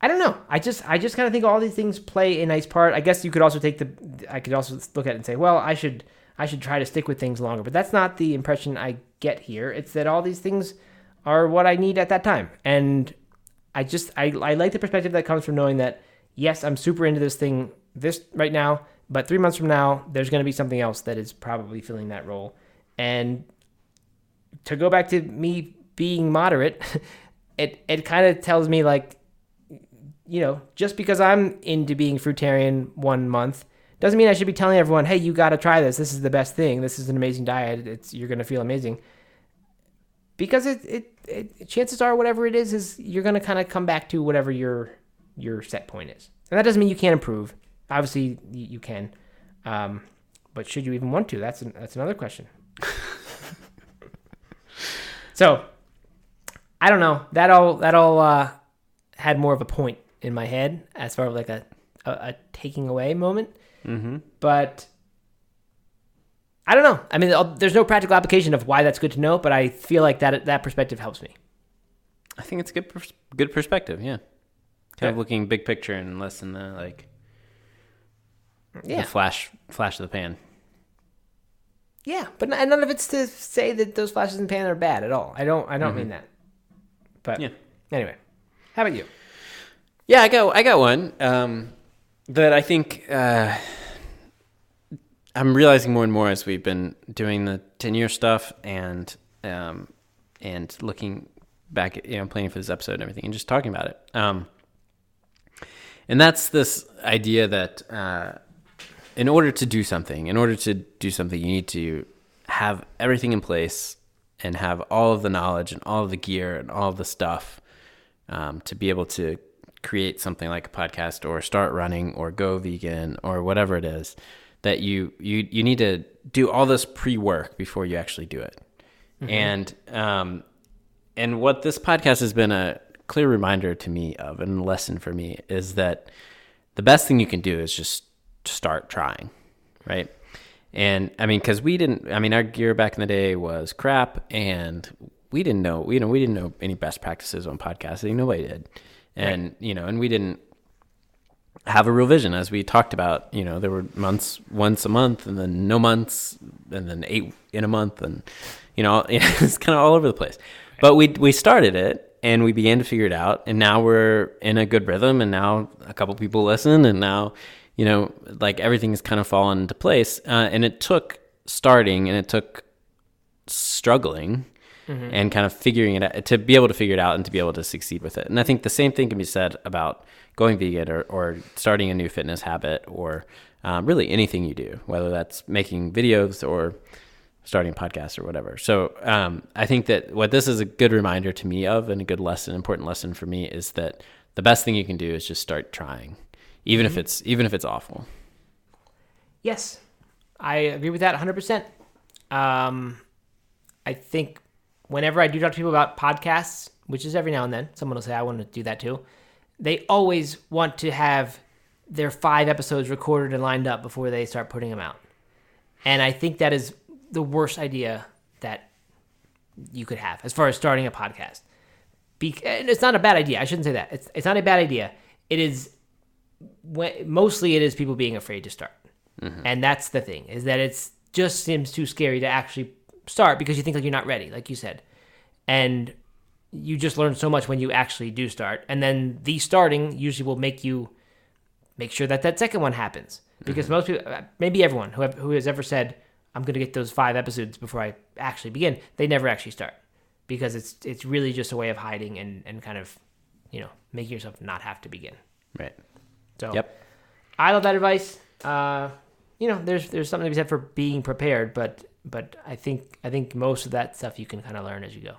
I don't know. I just I just kind of think all these things play a nice part. I guess you could also take the I could also look at it and say, well, I should I should try to stick with things longer. But that's not the impression I get here. It's that all these things are what I need at that time. And I just I, I like the perspective that comes from knowing that yes, I'm super into this thing this right now, but 3 months from now there's going to be something else that is probably filling that role. And to go back to me being moderate, it it kind of tells me like you know, just because I'm into being fruitarian one month doesn't mean I should be telling everyone, "Hey, you got to try this. This is the best thing. This is an amazing diet. It's you're going to feel amazing." because it, it, it chances are whatever it is is you're gonna kind of come back to whatever your your set point is, and that doesn't mean you can't improve. Obviously, you, you can, um, but should you even want to? That's an, that's another question. so, I don't know. That all that all uh, had more of a point in my head as far as like a a, a taking away moment, Mm-hmm. but I don't know. I mean, there's no practical application of why that's good to know, but I feel like that that perspective helps me. I think it's a good pers- good perspective. Yeah, kind of looking big picture and less in the like Yeah, the flash flash of the pan. yeah, but n- and none of it's to say that those flashes in the pan are bad at all. I don't. I don't mean that. But Yeah. anyway, how about you? Yeah, I got I got one um, that I think uh, I'm realizing more and more as we've been doing the ten year stuff and um, and looking back, at, you know, planning for this episode and everything, and just talking about it. Um, and that's this idea that uh, in order to do something, in order to do something, you need to have everything in place and have all of the knowledge and all of the gear and all of the stuff um, to be able to create something like a podcast or start running or go vegan or whatever it is that you you you need to do all this pre-work before you actually do it. And um and what this podcast has been a clear reminder to me of and lesson for me is that the best thing you can do is just start trying right? And i mean because we didn't i mean our gear back in the day was crap and we didn't know you know we didn't know any best practices on podcasting. Nobody did and you know and we didn't have a real vision as we talked about you know there were months once a month and then no months and then eight in a month and you know it's kind of all over the place. But we we started it and we began to figure it out and now we're in a good rhythm and now a couple people listen and now you know like everything's kind of fallen into place. Uh, and it took starting and it took struggling and kind of figuring it out to be able to figure it out and to be able to succeed with it. And I think the same thing can be said about going vegan or, or starting a new fitness habit or um, really anything you do, whether that's making videos or starting a podcast or whatever. So um, I think that what this is a good reminder to me of and a good lesson, important lesson for me is that the best thing you can do is just start trying, even if it's even if it's awful. Yes, I agree with that 100%. Um, I think whenever I do talk to people about podcasts, which is every now and then, someone will say, I want to do that too. They always want to have their five episodes recorded and lined up before they start putting them out. And I think that is the worst idea that you could have as far as starting a podcast. Be- and it's not a bad idea. I shouldn't say that. It's, it's not a bad idea. It is when, mostly it is people being afraid to start. Mm-hmm. And that's the thing is that it's just seems too scary to actually start because you think like you're not ready, like you said. And you just learn so much when you actually do start. And then the starting usually will make you make sure that that second one happens. Because most people, maybe everyone who, have, who has ever said, I'm going to get those five episodes before I actually begin, they never actually start. Because it's it's really just a way of hiding and, and kind of, you know, making yourself not have to begin. Right. So Yep. I love that advice. Uh, you know, there's there's something to be said for being prepared, but but I think I think most of that stuff you can kind of learn as you go.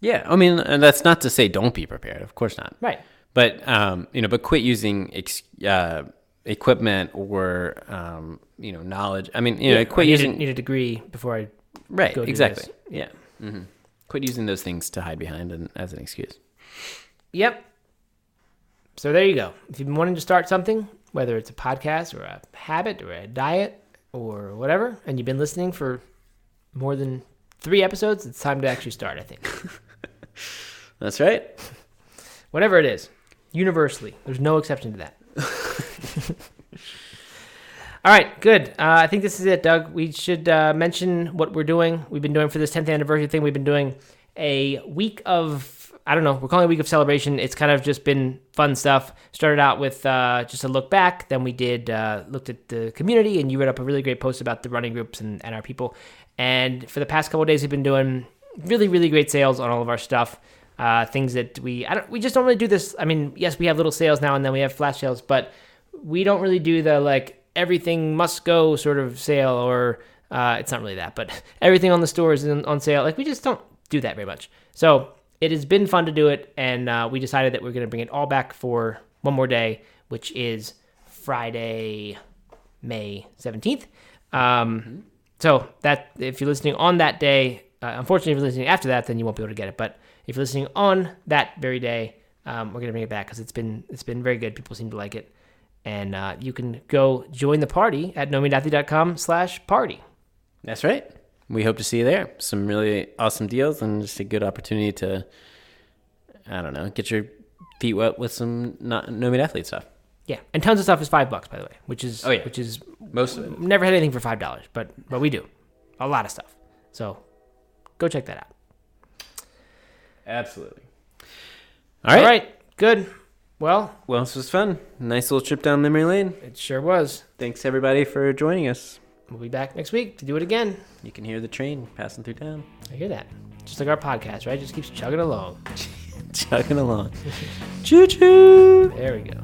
Yeah. I mean, and that's not to say don't be prepared. Of course not. Right. but um, you know, but quit using ex- uh, equipment or um, you know knowledge. I mean, you know, I quit need, using a, need a degree before I. right exactly. this. Yeah, hmm quit using those things to hide behind and as an excuse. Yep. So there you go. If you've been wanting to start something, whether it's a podcast or a habit or a diet or whatever, and you've been listening for more than three episodes, it's time to actually start. I think. That's right. whatever it is, universally. There's no exception to that. All right, good. Uh, I think this is it, Doug. We should uh, mention what we're doing. We've been doing for this 10th anniversary thing. We've been doing a week of, I don't know, we're calling it a week of celebration. It's kind of just been fun stuff. Started out with uh, just a look back. Then we did, uh, looked at the community, and you read up a really great post about the running groups and, and our people. And for the past couple days, we've been doing really, really great sales on all of our stuff uh, things that we I don't we just don't really do this. I mean, yes, we have little sales now and then we have flash sales, but we don't really do the like everything must go sort of sale or uh, it's not really that, but everything on the store is on sale. Like we just don't do that very much. So it has been fun to do it, and uh, we decided that we're going to bring it all back for one more day, which is Friday, May seventeenth. Um, So that if you're listening on that day, uh, unfortunately, if you're listening after that, then you won't be able to get it. But if you're listening on that very day, um, we're gonna bring it back because it's been it's been very good. People seem to like it, and uh, you can go join the party at nomeatathlete.com slash party. That's right. We hope to see you there. Some really awesome deals and just a good opportunity to, I don't know, get your feet wet with some not no meat athlete stuff. Yeah, and tons of stuff is five bucks by the way, which is Oh, yeah. which is Most of it. never had anything for five dollars, but but we do a lot of stuff. So go check that out. Absolutely. All right. All right, good. Well, Well, this was fun. Nice little trip down memory lane. it sure was. Thanks everybody for joining us. We'll be back next week to do it again. You can hear the train passing through town, I hear that. Just like our podcast, right? Just keeps chugging along. chugging along. choo choo. There we go.